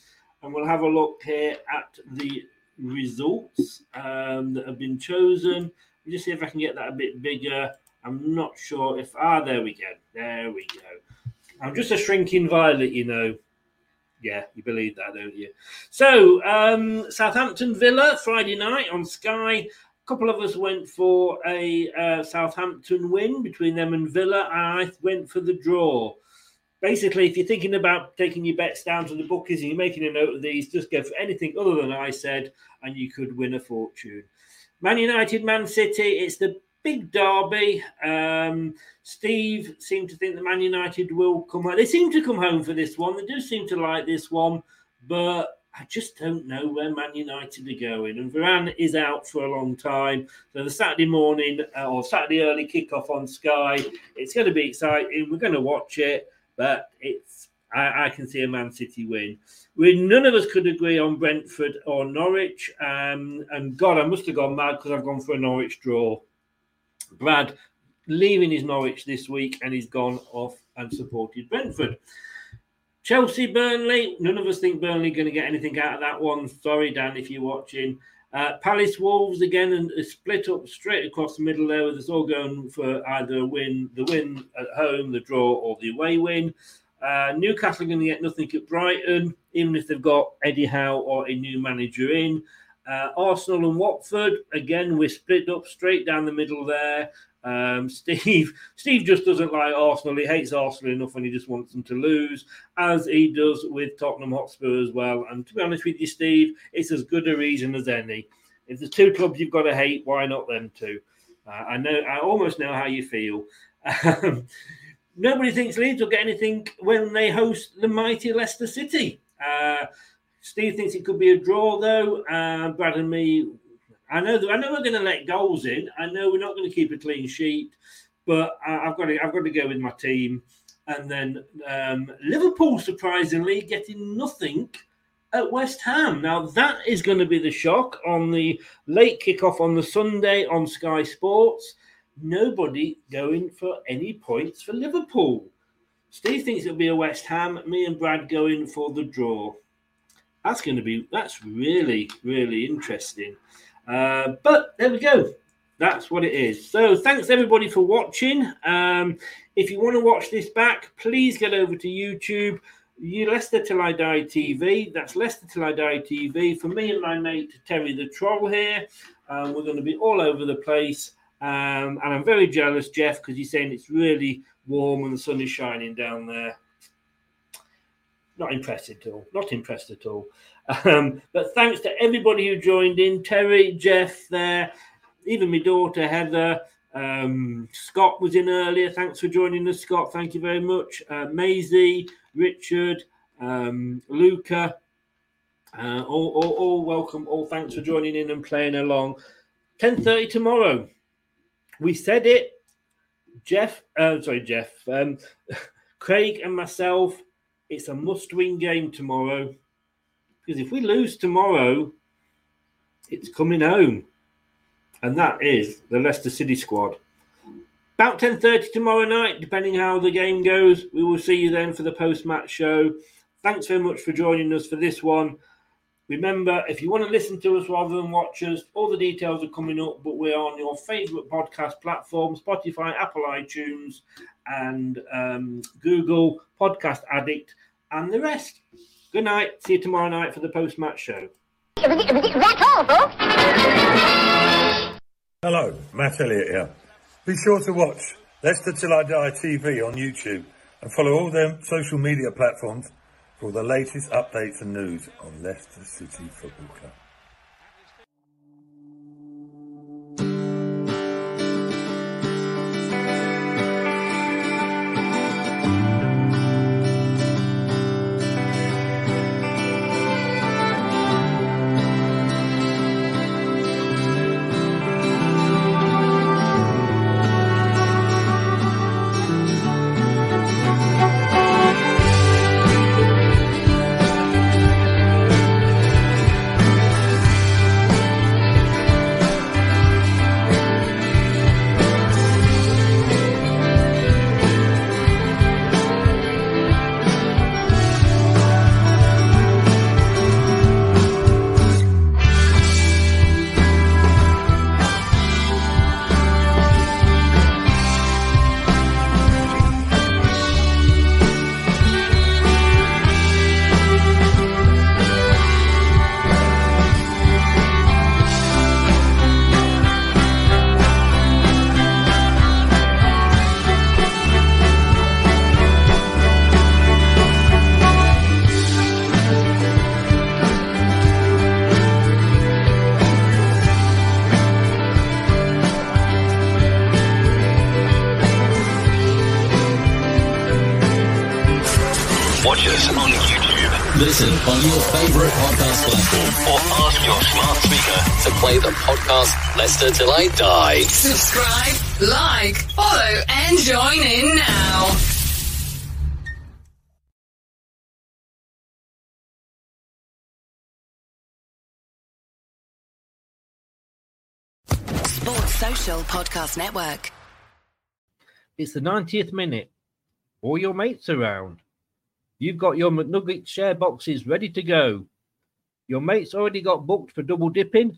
and we'll have a look here at the results um, that have been chosen. Just see if I can get that a bit bigger. I'm not sure if ah, there we go. There we go. I'm just a shrinking violet, you know. Yeah, you believe that, don't you? So, um, Southampton Villa Friday night on Sky. A couple of us went for a uh, Southampton win between them and Villa. I went for the draw. Basically, if you're thinking about taking your bets down to the bookies and you're making a note of these, just go for anything other than I said, and you could win a fortune. Man United, Man City. It's the big derby. Um, Steve seemed to think that Man United will come. They seem to come home for this one. They do seem to like this one, but I just don't know where Man United are going. And Varane is out for a long time. So the Saturday morning uh, or Saturday early kickoff on Sky, it's going to be exciting. We're going to watch it, but it's I, I can see a Man City win. We none of us could agree on Brentford or Norwich. Um, and God, I must have gone mad because I've gone for a Norwich draw. Brad leaving his Norwich this week and he's gone off and supported Brentford. Chelsea, Burnley. None of us think Burnley going to get anything out of that one. Sorry, Dan, if you're watching. Uh, Palace Wolves again and split up straight across the middle there with us all going for either a win, the win at home, the draw, or the away win. Uh, Newcastle are going to get nothing at Brighton, even if they've got Eddie Howe or a new manager in. Uh, Arsenal and Watford, again, we're split up straight down the middle there. Um, *laughs* Steve, Steve just doesn't like Arsenal. He hates Arsenal enough, and he just wants them to lose, as he does with Tottenham Hotspur as well. And to be honest with you, Steve, it's as good a reason as any. If there's two clubs you've got to hate, why not them two? Uh, I know, I almost know how you feel. Um, nobody thinks Leeds will get anything when they host the mighty Leicester City. Uh, Steve thinks it could be a draw, though. Uh, Brad and me, I know that I know we're going to let goals in. I know we're not going to keep a clean sheet, but I, have got to I've got to go with my team. And then um, Liverpool, surprisingly, getting nothing at West Ham. Now that is going to be the shock on the late kickoff on the Sunday on Sky Sports. Nobody going for any points for Liverpool. Steve thinks it'll be a West Ham. Me and Brad going for the draw. That's going to be that's really really interesting. Uh, but there we go. That's what it is. So thanks everybody for watching. Um, if you want to watch this back, please get over to YouTube. You Leicester Till I Die TV. That's Leicester Till I Die TV. For me and my mate Terry the Troll here, um, we're going to be all over the place. Um, and I'm very jealous, Jeff, because he's saying it's really warm and the sun is shining down there. Not impressed at all. Not impressed at all. Um, but thanks to everybody who joined in Terry, Jeff, there, even my daughter Heather. Um, Scott was in earlier. Thanks for joining us, Scott. Thank you very much. Uh, Maisie, Richard, um, Luca, uh, all, all, all welcome. All thanks for joining in and playing along. 10.30 tomorrow. We said it. Jeff, uh, sorry, Jeff, um, *laughs* Craig and myself, it's a must win game tomorrow. Because if we lose tomorrow, it's coming home. And that is the Leicester City squad. About 10.30 tomorrow night, depending how the game goes. We will see you then for the post-match show. Thanks very much for joining us for this one. Remember, if you want to listen to us rather than watch us, all the details are coming up, but we're on your favourite podcast platform Spotify, Apple iTunes, and um, Google, Podcast Addict, and the rest. Good night. See you tomorrow night for the post match show. That's all, folks. Hello, Matt Elliott here. Be sure to watch Leicester Till I Die TV on YouTube and follow all their social media platforms for the latest updates and news on Leicester City Football Club. Leicester till I die. Subscribe, like, follow, and join in now. Sports Social Podcast Network. It's the 90th minute. All your mates around. You've got your McNugget share boxes ready to go. Your mates already got booked for double dipping